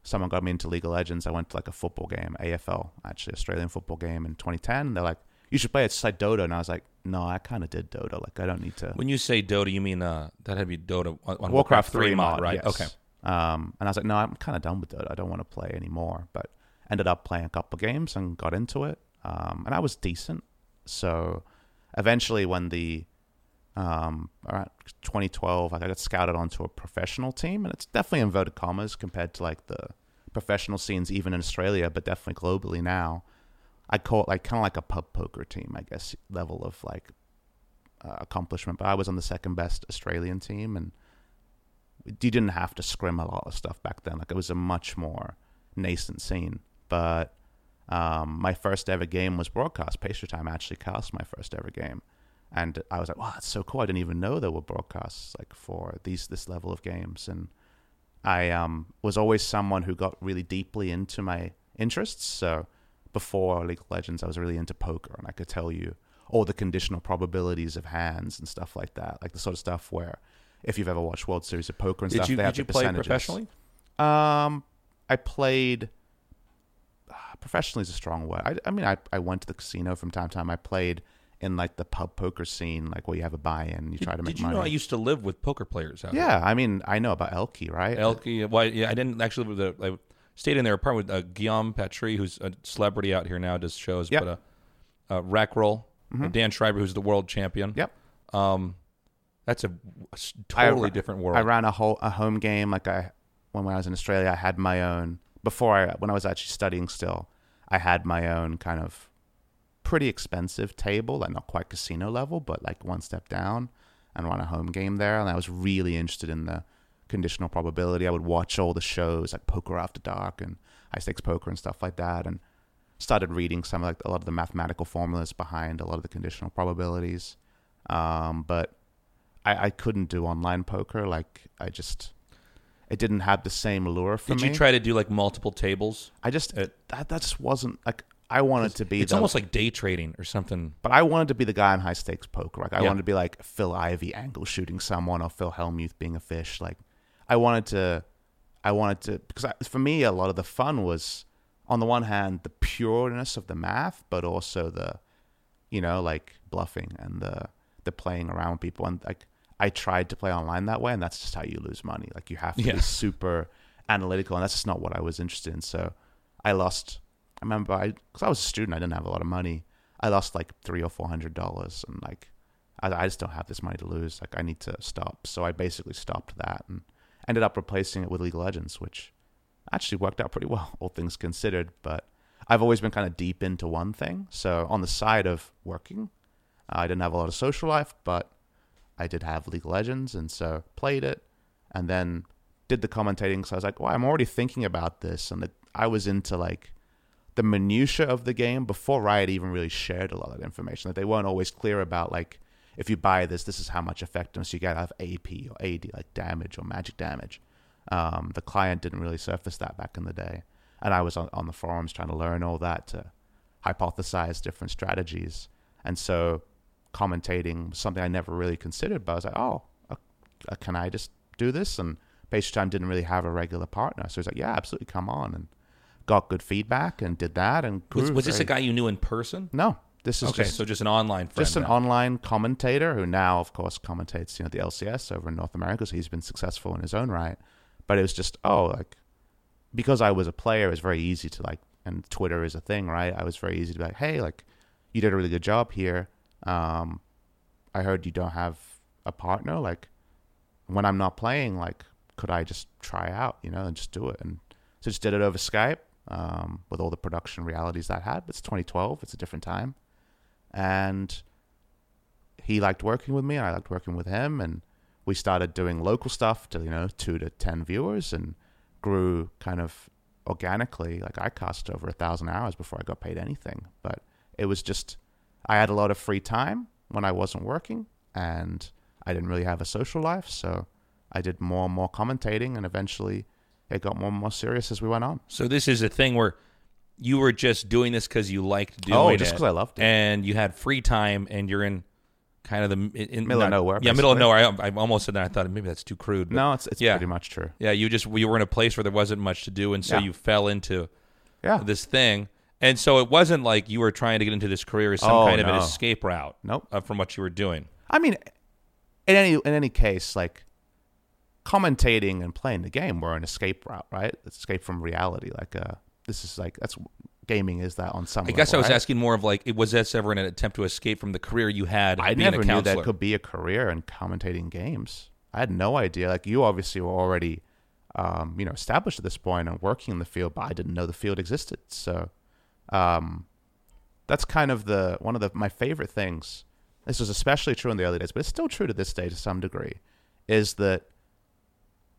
Someone got me into League of Legends. I went to like a football game, AFL, actually Australian football game in 2010. And they're like, "You should play it. It's like Dota," and I was like, "No, I kind of did Dota. Like, I don't need to."
When you say Dota, you mean uh, that had to be Dota on, on
Warcraft 3
mod,
mod,
right?
yes.
Okay.
Um, and I was like, no, I'm kind of done with Dota. I don't want to play anymore. But ended up playing a couple games and got into it. Um, and I was decent. So eventually, when the um, around 2012, like I got scouted onto a professional team, and it's definitely inverted commas compared to like the professional scenes even in Australia, but definitely globally now. I call it like kind of like a pub poker team, I guess, level of like uh, accomplishment. But I was on the second best Australian team, and you didn't have to scrim a lot of stuff back then. Like it was a much more nascent scene. But um, my first ever game was broadcast. Pastry Time actually cast my first ever game, and I was like, "Wow, that's so cool! I didn't even know there were broadcasts like for these this level of games." And I um, was always someone who got really deeply into my interests. So before League of Legends, I was really into poker, and I could tell you all the conditional probabilities of hands and stuff like that, like the sort of stuff where if you've ever watched World Series of Poker and
Did
stuff,
you
they have
did you
the
play
percentages.
professionally?
Um, I played. ah, Professionally is a strong word. I, I mean, I, I went to the casino from time to time. I played in like the pub poker scene, like where you have a buy-in, you try to make money.
did you
money.
know I used to live with poker players out
yeah, I mean, I know about Elky, right?
Elky, well, yeah, I didn't actually live with the, stayed in their apartment with uh, Guillaume Patry, who's a celebrity out here now, does shows,
Yep.
but uh, uh, Rack Roll, uh, Dan Schreiber, who's the world champion.
Yep.
Um, that's a totally
ra-
different world.
I ran a whole a home game like I when I was in Australia. I had my own before I when I was actually studying still. I had my own kind of pretty expensive table, like not quite casino level, but like one step down, and run a home game there. And I was really interested in the conditional probability. I would watch all the shows like Poker After Dark and High Stakes Poker and stuff like that, and started reading some like a lot of the mathematical formulas behind a lot of the conditional probabilities. Um, but I, I couldn't do online poker. Like I just, it didn't have the same lure for
Did
me.
Did you try to do like multiple tables?
I just
it-
that that just wasn't like I wanted to be.
It's
the,
almost like day trading or something.
but I wanted to be the guy in high stakes poker. Like I
Yeah.
wanted to be like Phil Ivey angle shooting someone or Phil Hellmuth being a fish. Like I wanted to, I wanted to because I, for me a lot of the fun was on the one hand the pureness of the math, but also the, you know, like bluffing and the the playing around with people and like I tried to play online that way, and that's just how you lose money. Like you have to
Yeah.
be super analytical, and that's just not what I was interested in. So I lost. I remember I because I was a student, I didn't have a lot of money. I lost like three or four hundred dollars, and like I, I just don't have this money to lose. Like I need to stop. So I basically stopped that and ended up replacing it with League of Legends, which actually worked out pretty well, all things considered. But I've always been kind of deep into one thing. So on the side of working, I didn't have a lot of social life, but I did have League of Legends, and so played it, and then did the commentating. So I was like, well, I'm already thinking about this, and that I was into like the minutia of the game before Riot even really shared a lot of that information. Like they weren't always clear about like if you buy this, this is how much effectiveness you get out of AP or AD, like damage or magic damage. Um, the client didn't really surface that back in the day, and I was on, on the forums trying to learn all that to hypothesize different strategies, and so commentating was something I never really considered. But I was like, oh, uh, uh, can I just do this? And Pastry Time didn't really have a regular partner, so he's like, yeah, absolutely, come on, and got good feedback and did that. And
Was, was this a guy you knew in person?
No, this is
Okay,
just
so just an online friend.
just an
then.
online commentator who now, of course, commentates you know the LCS over in North America. So he's been successful in his own right. But it was just oh like because I was a player, it was very easy to like and Twitter is a thing, right? I was very easy to be like, hey, like you did a really good job here. Um, I heard you don't have a partner. Like when I'm not playing, like could I just try out, you know, and just do it? And so just did it over Skype um, with all the production realities that had. But it's 2012; it's a different time, and he liked working with me, and I liked working with him, and we started doing local stuff to you know two to ten viewers, and grew kind of organically. Like I cast over a thousand hours before I got paid anything, but it was just I had a lot of free time when I wasn't working, and I didn't really have a social life, so I did more and more commentating, and eventually it got more and more serious as we went on.
So this is a thing where you were just doing this because you liked doing it.
Oh, just because I loved it.
and you had free time, and you're in kind of the in,
Middle of nowhere,
Yeah, middle of nowhere. I, I almost said that. I thought maybe that's too crude. but-
No, it's it's
Yeah.
pretty much true.
Yeah, you just you were in a place where there wasn't much to do, and so
Yeah.
you fell into
Yeah.
this thing. And so it wasn't like you were trying to get into this career as some
Oh,
kind of an escape route
Nope.
uh, from what you were doing.
I mean, in any in any case, like commentating and playing the game were an escape route, right? Escape from reality. Like, uh, this is like that's gaming is that on some.
I guess I was
right?
asking more of like, it was this ever an attempt to escape from the career you had?
I
being
never
a
knew that could be a career in commentating games. I had no idea. Like you obviously were already, um, you know, established at this point and working in the field, but I didn't know the field existed. So, um, that's kind of the one of the my favorite things. This was especially true in the early days, but it's still true to this day to some degree. Is that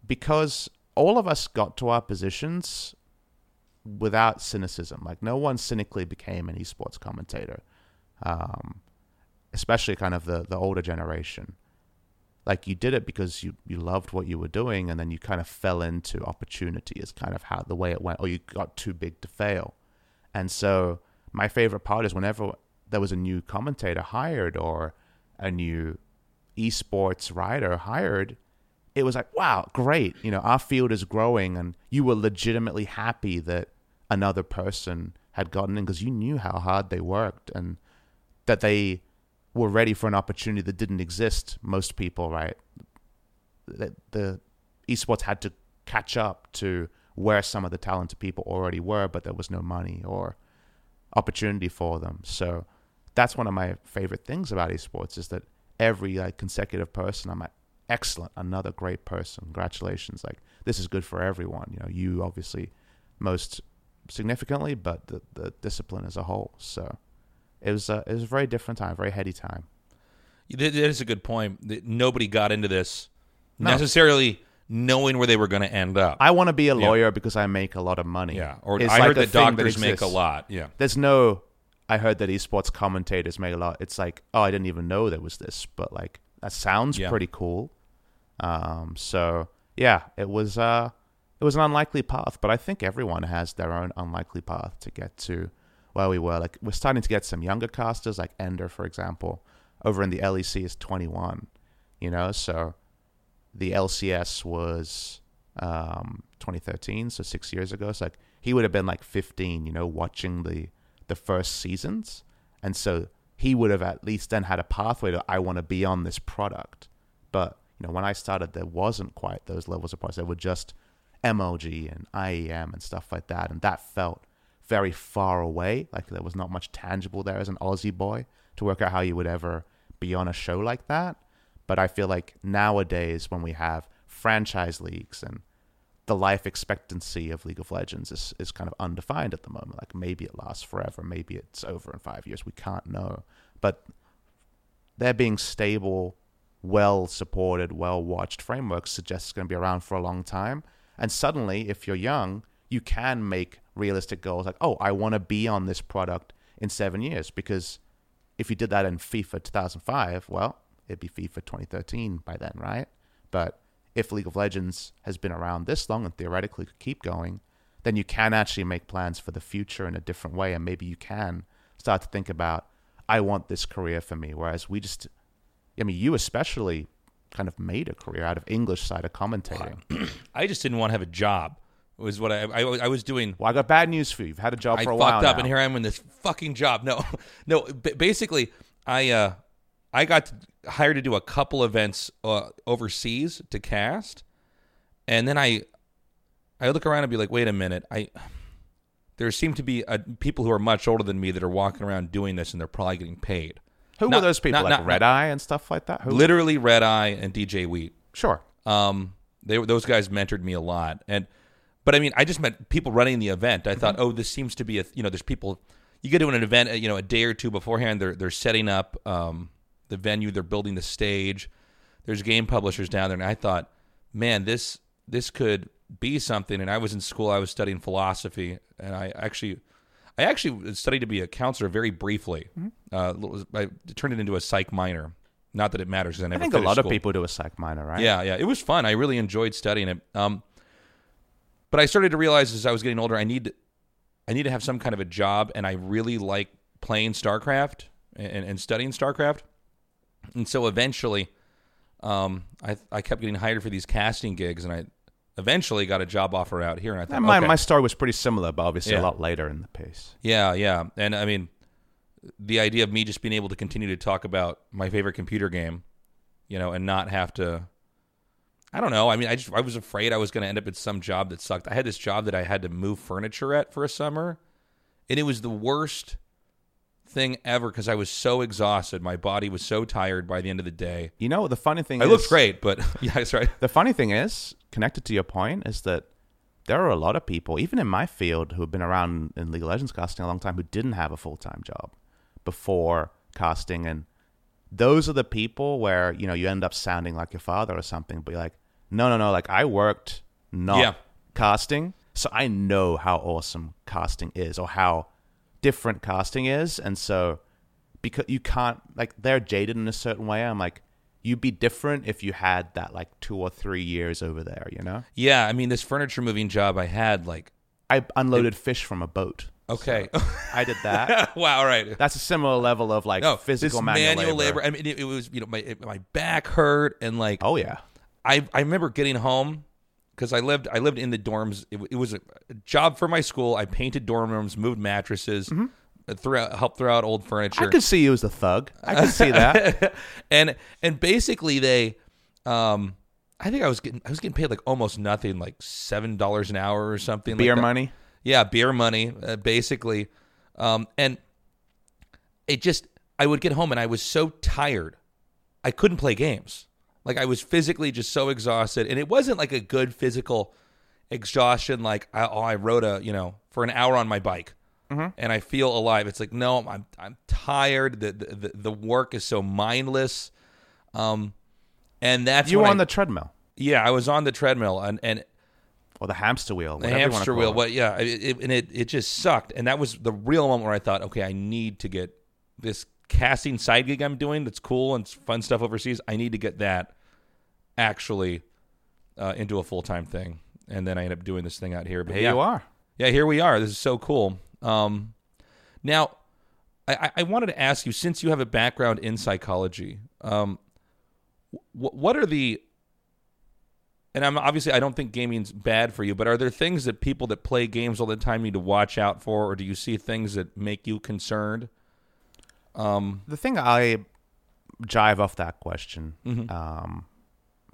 because all of us got to our positions without cynicism. Like no one cynically became an esports commentator. Um, especially kind of the the older generation. Like you did it because you you loved what you were doing, and then you kind of fell into opportunity. Is kind of how the way it went, or you got too big to fail. And so my favorite part is whenever there was a new commentator hired or a new esports writer hired, it was like, wow, great. You know, our field is growing, and you were legitimately happy that another person had gotten in because you knew how hard they worked and that they were ready for an opportunity that didn't exist. Most people, right? The, the esports had to catch up to where some of the talented people already were, but there was no money or opportunity for them. So that's one of my favorite things about esports is that every like consecutive person, I'm like, excellent, another great person. Congratulations! Like this is good for everyone. You know, you obviously most significantly, but the the discipline as a whole. So it was a, it was a very different time, very heady time.
That that is a good point. That Nobody got into this
No.
necessarily knowing where they were going to end up.
I want to be a
Yeah.
lawyer because I make a lot of money.
yeah, or
It's
I
like
heard that doctors make a lot. Yeah,
There's no. I heard that esports commentators make a lot. It's like, oh, I didn't even know there was this, but like that sounds
Yeah.
pretty cool. Um, so yeah, it was uh, it was an unlikely path, but I think everyone has their own unlikely path to get to where we were. Like we're starting to get some younger casters, like Ender, for example, over in the LEC is 21. You know, so the LCS was um 2013, so six years ago. So like he would have been like 15, you know, watching the the first seasons, and so he would have at least then had a pathway to I want to be on this product. But you know, when I started, there wasn't quite those levels of price. There were just MLG and IEM and stuff like that, and that felt very far away. Like there was not much tangible there as an Aussie boy to work out how you would ever be on a show like that. But I feel like nowadays, when we have franchise leagues and the life expectancy of League of Legends is, is kind of undefined at the moment. Like maybe it lasts forever, maybe it's over in five years. We can't know. But there being stable, well supported, well watched frameworks suggests it's going to be around for a long time. And suddenly, if you're young, you can make realistic goals like, oh, I want to be on this product in seven years. Because if you did that in FIFA 2005, well, it'd be FIFA 2013 by then, right? But if League of Legends has been around this long and theoretically could keep going, then you can actually make plans for the future in a different way. And maybe you can start to think about, I want this career for me. Whereas we just, I mean, you especially kind of made a career out of English side of commentating.
I just didn't want to have a job. Was what I I, I was doing.
Well, I got bad news for you. You've had a job
I
for a while.
fucked up,
now.
and here I am in this fucking job. No, no. b- Basically, I uh, I got hired to do a couple events uh, overseas to cast, and then I I look around and be like, wait a minute, I. There seem to be uh, people who are much older than me that are walking around doing this, and they're probably getting paid.
Who
Not-
were those people?
not-
like
not-
Red Eye and stuff like that? Who?
Literally, Red Eye and DJ Wheat.
Sure.
Um, they were those guys mentored me a lot, and but I mean, I just met people running the event. I thought, oh, this seems to be a you know, there's people. You get to an event, uh, you know, a day or two beforehand. They're they're setting up um, the venue. They're building the stage. There's game publishers down there, and I thought, man, this this could be something. And I was in school. I was studying philosophy, and I actually. I actually studied to be a counselor very briefly. Uh, I turned it into a psych minor. Not that it matters. I,
I think a lot of people do a psych minor, right?
Yeah, yeah, it was fun. I really enjoyed studying it. Um, but I started to realize as I was getting older, I need, I need to have some kind of a job, and I really like playing StarCraft and, and studying StarCraft. And so eventually, um, I I kept getting hired for these casting gigs, and I eventually got a job offer out here. And I thought,
my
okay.
my story was pretty similar, but obviously
Yeah.
a lot later in the pace.
Yeah, yeah. And I mean, the idea of me just being able to continue to talk about my favorite computer game, you know, and not have to I don't know. I mean, I just I was afraid I was going to end up at some job that sucked. I had this job that I had to move furniture at for a summer, and it was the worst thing ever because I was so exhausted. My body was so tired by the end of the day.
You know, the funny thing
I
is,
looked great, but yeah, that's right.
The funny thing is, connected to your point, is that there are a lot of people, even in my field, who have been around in League of Legends casting a long time, who didn't have a full time job before casting, and those are the people where you know you end up sounding like your father or something, but you're like, no, no, no, like I worked not
Yeah.
casting, so I know how awesome casting is or how different casting is, and so because you can't like they're jaded in a certain way. I'm like, you'd be different if you had that like two or three years over there. You know,
Yeah, I mean, this furniture moving job I had, like,
I unloaded fish from a boat.
okay,
I did that.
wow, all right.
That's a similar level of like
No,
physical
this
manual,
labor. I mean, it, it was you know my it, my back hurt and like
Oh yeah,
I I remember getting home because I lived I lived in the dorms. It, it was a, job for my school. I painted dorm rooms, moved mattresses, uh, threw out, helped throw out old furniture.
Mm-hmm. I could see you as a thug. I could see that.
and and basically they, um, I think I was getting I was getting paid like almost nothing, like seven dollars an hour or something.
Beer
like that.
money.
Yeah, beer money, uh, basically. Um, and it just, I would get home and I was so tired, I couldn't play games. Like I was physically just so exhausted, and it wasn't like a good physical exhaustion. Like I, oh, I rode a, you know, for an hour on my bike, and I feel alive. It's like no, I'm I'm tired. The the, the, work is so mindless. Um, and that's
You were on
I-
the treadmill
yeah, I was on the treadmill, and and
or the hamster wheel.
the
whatever you wanna
hamster wheel.
it.
What? Yeah, it, it, and it it just sucked. And that was the real moment where I thought, okay, I need to get this casting side gig I'm doing. That's cool and fun stuff overseas. I need to get that actually uh, into a full time thing. And then I end up doing this thing out here. But
Here
yeah,
you are.
yeah, here we are. This is so cool. Um, now, I, I- I wanted to ask you, since you have a background in psychology, um, wh- what are the and I'm obviously I don't think gaming's bad for you, but are there things that people that play games all the time need to watch out for, or do you see things that make you concerned? Um,
The thing I jive off that question,
Mm-hmm.
um,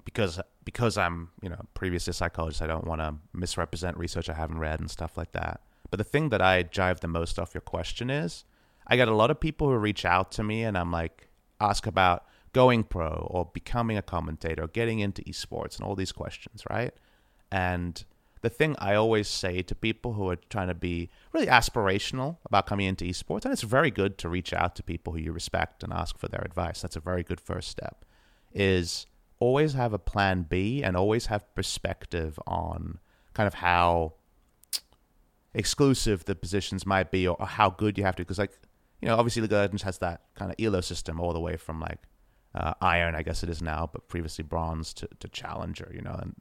because because I'm you know previously a psychologist, I don't want to misrepresent research I haven't read and stuff like that. But the thing that I jive the most off your question is, I get a lot of people who reach out to me and I'm like ask about going pro or becoming a commentator or getting into esports and all these questions, right? And the thing I always say to people who are trying to be really aspirational about coming into esports, and it's very good to reach out to people who you respect and ask for their advice. That's a very good first step. Is always have a plan B and always have perspective on kind of how exclusive the positions might be or, or how good you have to. Because, like, you know, obviously League of Legends has that kind of elo system all the way from like uh, iron, I guess it is now, but previously bronze to, to challenger, you know, and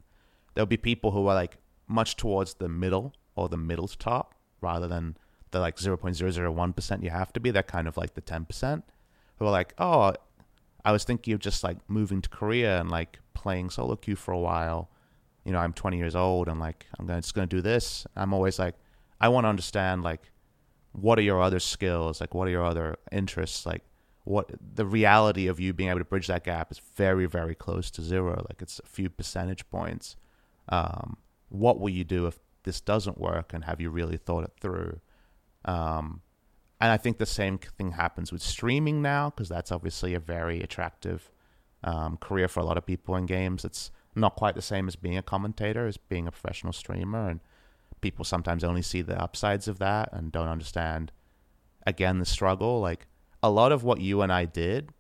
there'll be people who are like much towards the middle or the middle to top rather than the like 0.001% you have to be. They're kind of like the 10% who are like, oh, I was thinking of just like moving to Korea and like playing solo queue for a while. You know, I'm 20 years old and like I'm gonna, just going to do this. I'm always like, I want to understand like what are your other skills? Like, what are your other interests? Like, what the reality of you being able to bridge that gap is very, very close to zero. Like, it's a few percentage points. Um, what will you do if this doesn't work? And have you really thought it through? Um, and I think the same thing happens with streaming now because that's obviously a very attractive um, career for a lot of people in games. It's not quite the same as being a commentator, as being a professional streamer, and people sometimes only see the upsides of that and don't understand again the struggle. Like a lot of what you and I did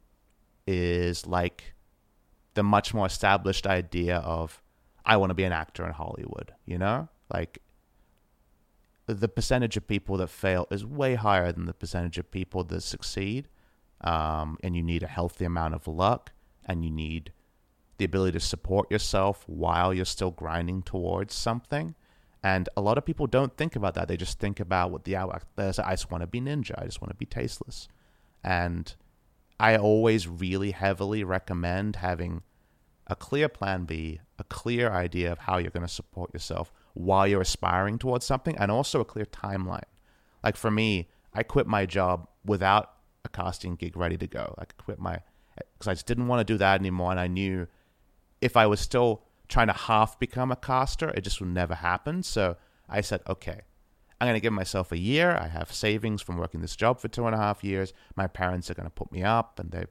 is like the much more established idea of I want to be an actor in Hollywood, you know? Like the percentage of people that fail is way higher than the percentage of people that succeed. Um, and you need a healthy amount of luck and you need the ability to support yourself while you're still grinding towards something. And a lot of people don't think about that. They just think about what the. I just want to be ninja. I just want to be tasteless. And I always really heavily recommend having a clear plan B, a clear idea of how you're going to support yourself while you're aspiring towards something, and also a clear timeline. Like for me, I quit my job without a casting gig ready to go. I quit my because I just didn't want to do that anymore, and I knew if I was still trying to half become a caster, it just would never happen. So I said, okay, I'm going to give myself a year. I have savings from working this job for two and a half years. My parents are going to put me up, and they're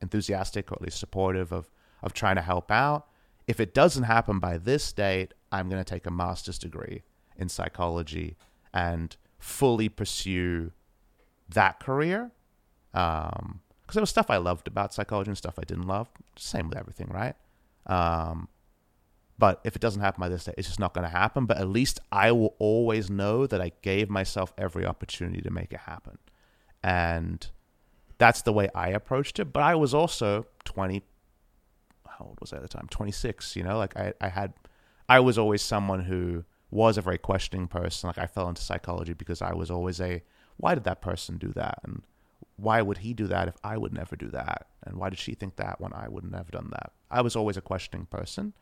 enthusiastic or at least supportive of of trying to help out. If it doesn't happen by this date, I'm going to take a master's degree in psychology and fully pursue that career. Um, because there was stuff I loved about psychology and stuff I didn't love. Same with everything, right? Um, but if it doesn't happen by this day, it's just not going to happen. But at least I will always know that I gave myself every opportunity to make it happen. And that's the way I approached it. But I was also 20, how old was I at the time? 26, you know, like I, I had, I was always someone who was a very questioning person. Like I fell into psychology because I was always a, why did that person do that? And why would he do that if I would never do that? And why did she think that when I wouldn't have done that? I was always a questioning person.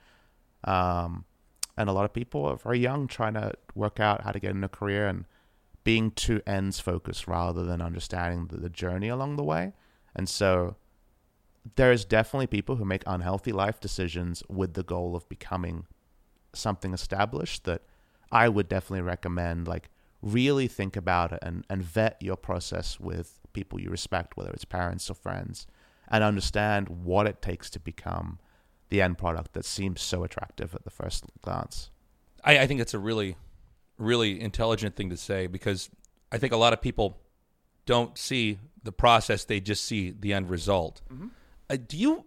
Um, and a lot of people are very young trying to work out how to get in a career and being too ends focused rather than understanding the, the journey along the way. And so there's definitely people who make unhealthy life decisions with the goal of becoming something established that I would definitely recommend like really think about it and, and vet your process with people you respect, whether it's parents or friends, and understand what it takes to become the end product that seems so attractive at the first glance.
I, I think it's a really, really intelligent thing to say because I think a lot of people don't see the process; they just see the end result. Mm-hmm. Uh, do you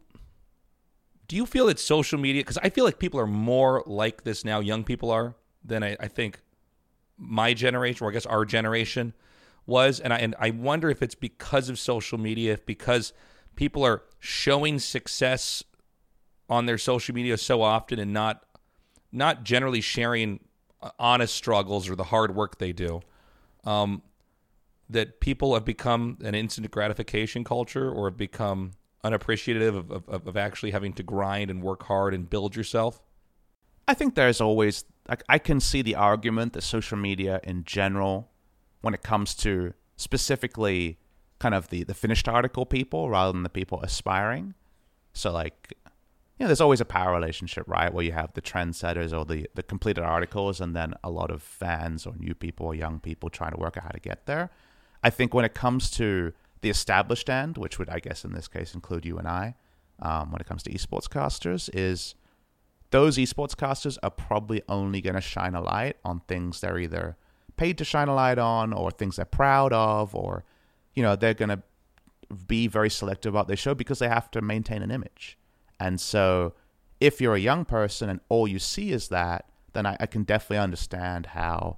do you feel that social media? Because I feel like people are more like this now. Young people are than I, I think my generation, or I guess our generation, was. And I and I wonder if it's because of social media, if because people are showing success on their social media so often and not not generally sharing uh, honest struggles or the hard work they do. Um, that people have become an instant gratification culture or have become unappreciative of, of, of actually having to grind and work hard and build yourself?
I think there's always like I can see the argument that social media in general, when it comes to specifically kind of the the finished article people rather than the people aspiring. So like you know, there's always a power relationship, right? Where you have the trendsetters or the, the completed articles and then a lot of fans or new people or young people trying to work out how to get there. I think when it comes to the established end, which would, I guess, in this case include you and I, um, when it comes to esports casters, is those esports casters are probably only going to shine a light on things they're either paid to shine a light on or things they're proud of or, you know, they're going to be very selective about their show because they have to maintain an image. And so, if you're a young person and all you see is that, then I, I can definitely understand how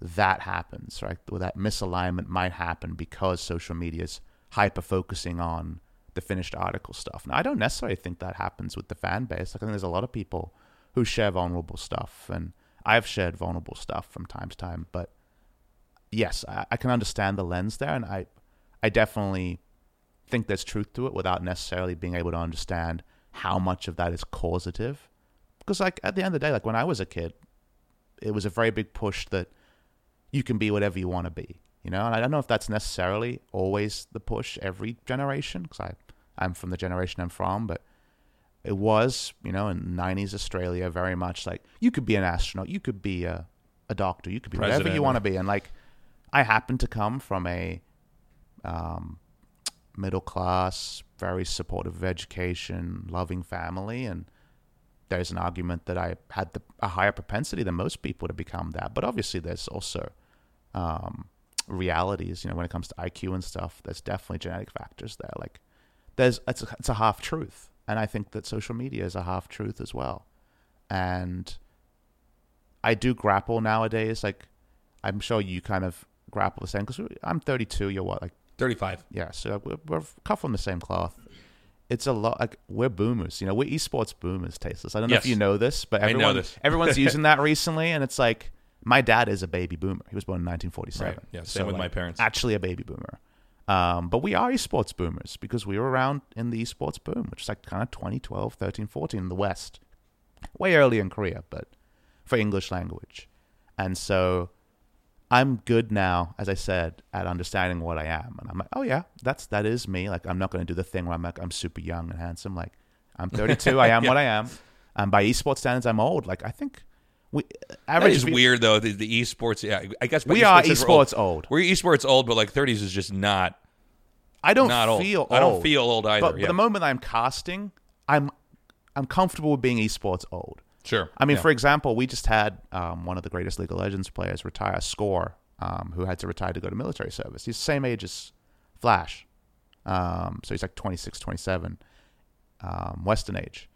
that happens, right? Where that misalignment might happen because social media is hyper focusing on the finished article stuff. Now, I don't necessarily think that happens with the fan base. Like, I think there's a lot of people who share vulnerable stuff, and I've shared vulnerable stuff from time to time. But yes, I, I can understand the lens there, and I, I definitely think there's truth to it without necessarily being able to understand how much of that is causative. Because like at the end of the day, like when I was a kid, it was a very big push that you can be whatever you want to be. You know, and I don't know if that's necessarily always the push every generation. Because I, I'm from the generation I'm from, but it was, you know, in '90s Australia, very much like you could be an astronaut, you could be a, a doctor, you could be whatever you want to be. And like, I happen to come from a um, middle class, very supportive of education, loving family, and there's an argument that I had the, a higher propensity than most people to become that. But obviously, there's also um, realities. You know, when it comes to IQ and stuff, there's definitely genetic factors there. Like, there's it's a, it's a half truth, and I think that social media is a half truth as well. And I do grapple nowadays. Like, I'm sure you kind of grapple the same because I'm 32. You're what, like
35.
yeah, so we're, we're cut from the same cloth. It's a lot like we're boomers, you know. We're esports boomers, tasteless. I don't know
Yes.
if you know this, but
I know
everyone,
this.
everyone's using that recently, and it's like my dad is a baby boomer. He was born in 1947.
Right. Yeah, same
So,
with
like,
my parents.
Actually, a baby boomer. Um, but we are esports boomers because we were around in the esports boom, which is like kind of 2012, 13, 14 in the West. Way early in Korea, but for English language. And so I'm good now, as I said, at understanding what I am. And I'm like, oh yeah, that's that is me. Like I'm not going to do the thing where I'm like I'm super young and handsome. Like I'm 32, I am
Yeah.
what I am. And by esports standards, I'm old. Like I think we average
is
pe-
weird though. The, the esports, yeah, I guess
We are
says we're old.
esports old.
We're esports old, but like 30s is just not
I don't
not old.
feel.
I don't feel old either.
But, but the moment I'm casting, I'm I'm comfortable with being esports old.
sure.
I mean,
Yeah.
for example, we just had um, one of the greatest League of Legends players retire, Score, um, who had to retire to go to military service. He's the same age as Flash. Um, so he's like 26, 27, um, Western age.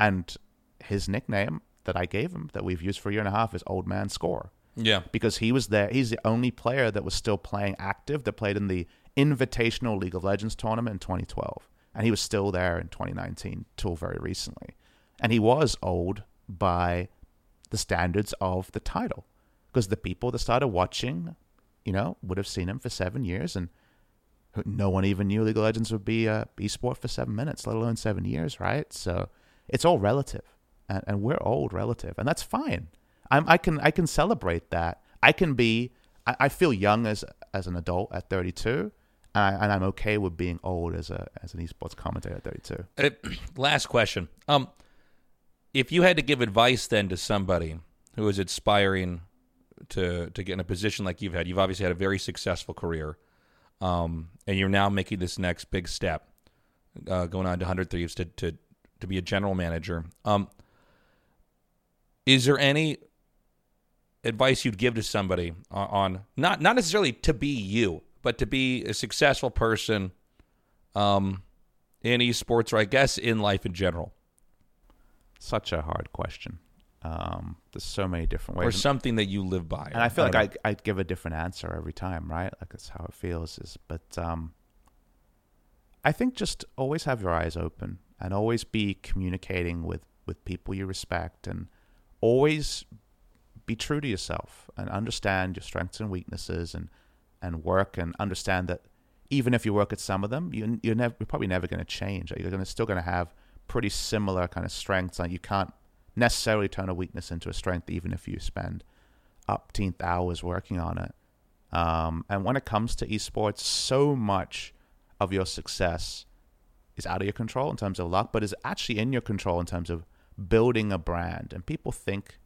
And his nickname that I gave him, that we've used for a year and a half, is Old Man Score
yeah.
because he was there. He's the only player that was still playing active that played in the Invitational League of Legends tournament in 2012, and he was still there in 2019 till very recently. And he was old by the standards of the title, because the people that started watching, you know, would have seen him for seven years, and no one even knew League of Legends would be a esport for seven minutes, let alone seven years, right? So it's all relative, and, and we're old relative, and that's fine. I'm, I can I can celebrate that. I can be. I, I feel young as as an adult at 32, and, I, I'm okay with being old as a as an esports commentator at 32.
Uh, last question. Um, if you had to give advice then to somebody who is aspiring to to get in a position like you've had, you've obviously had a very successful career, um, and you're now making this next big step, uh, going on to Hundred Thieves to to to be a general manager. Um, is there any advice you'd give to somebody on, on not not necessarily to be you, but to be a successful person? Um, in esports or I guess in life in general
Such a hard question. Um, there's so many different ways.
or something that you live by.
and I feel
don't
like. I I'd give a different answer every time, right? Like that's how it feels. Is but um, I think just always have your eyes open and always be communicating with with people you respect and always be true to yourself and understand your strengths and weaknesses and and work and understand that even if you work at some of them, you you're you're probably never going to change. You're to still going to have pretty similar kind of strengths. And you can't necessarily turn a weakness into a strength, even if you spend upteenth hours working on it. Um, and when it comes to esports, so much of your success is out of your control in terms of luck, but is actually in your control in terms of building a brand. And people think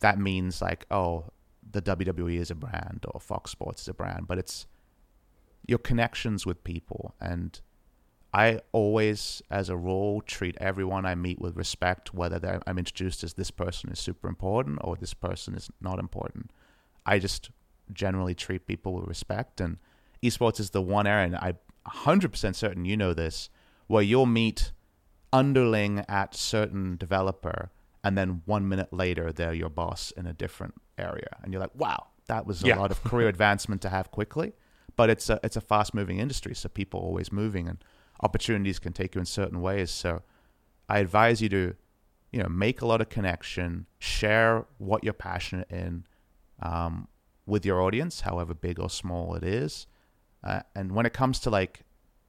that means like, oh, the WWE is a brand or Fox Sports is a brand, but it's your connections with people. And I always, as a rule, treat everyone I meet with respect, whether I'm introduced as this person is super important or this person is not important. I just generally treat people with respect. And esports is the one area, and I'm 100% certain you know this, where you'll meet underling at certain developer, and then one minute later, they're your boss in a different area. And you're like, wow, that was a
Yeah.
lot of career advancement to have quickly. But it's a, it's a fast moving industry, so people are always moving, and opportunities can take you in certain ways. So I advise you to, you know, make a lot of connection, share what you're passionate in um, with your audience, however big or small it is. Uh, and when it comes to like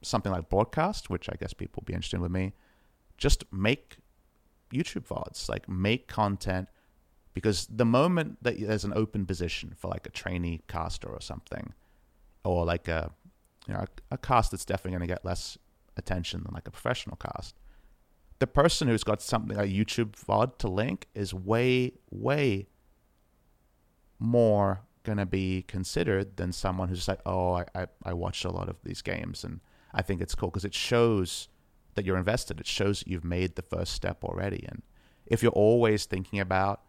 something like broadcast, which I guess people will be interested in with me, just make YouTube VODs, like make content because the moment that there's an open position for like a trainee caster or something, or like a you know a, a cast that's definitely going to get less attention than like a professional cast, the person who's got something like YouTube VOD to link is way way more going to be considered than someone who's like, oh, I, I, I watched a lot of these games and I think it's cool because it shows that you're invested. It shows that you've made the first step already. And if you're always thinking about,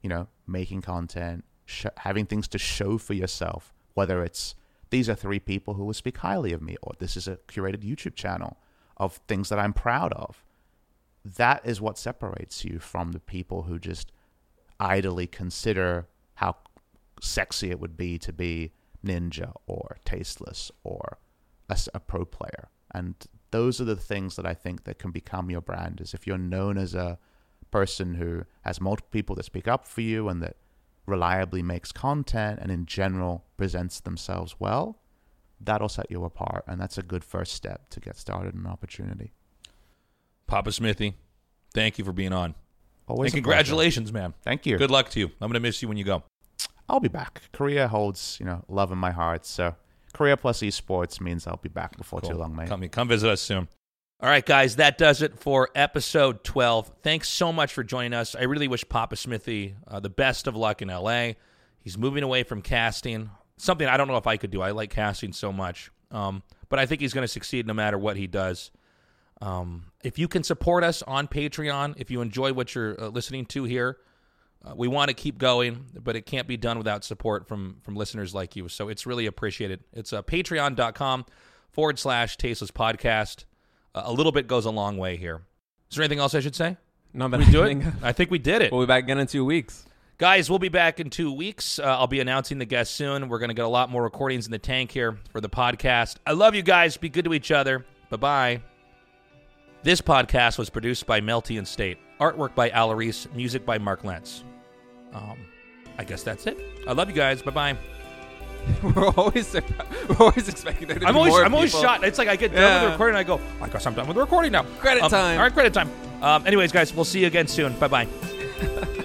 you know, making content, sh- having things to show for yourself, whether it's these are three people who will speak highly of me, or this is a curated YouTube channel of things that I'm proud of, that is what separates you from the people who just idly consider how sexy it would be to be ninja or tasteless or a pro player and those are the things that i think that can become your brand is if you're known as a person who has multiple people that speak up for you and that reliably makes content and in general presents themselves well that'll set you apart, and that's a good first step to get started in an opportunity.
Papa Smithy, thank you for being on.
Always
and
a pleasure.
congratulations, man.
Thank you.
Good luck to you. I'm going to miss you when you go.
I'll be back. Korea holds, you know, love in my heart. So Korea plus esports means I'll be back before too long, mate.
Come, come visit us soon. All right, guys, that does it for episode 12. Thanks so much for joining us. I really wish Papa Smithy uh, the best of luck in LA. He's moving away from casting, something I don't know if I could do. I like casting so much. Um, but I think he's going to succeed no matter what he does. Um, if you can support us on Patreon, if you enjoy what you're uh, listening to here, uh, we want to keep going, but it can't be done without support from from listeners like you. So it's really appreciated. It's uh, patreon.com forward slash tasteless podcast. Uh, a little bit goes a long way here. Is there anything else I should say?
No, but
we do
I
it? I think we did it.
we'll be back again in two weeks.
Guys, we'll be back in two weeks. Uh, I'll be announcing the guests soon. We're going to get a lot more recordings in the tank here for the podcast. I love you guys. Be good to each other. Bye bye. This podcast was produced by Melty and State. Artwork by Alarise. Music by Mark Lentz. Um, I guess that's it. I love you guys. Bye bye.
we're always we're always expecting there to
I'm
be
always
more
I'm always
people.
shocked. It's like I get done with the
Yeah.
recording and I go, I guess I'm done with the recording now.
Credit
Um,
time.
All right, credit time. Um, anyways, guys, we'll see you again soon. Bye bye.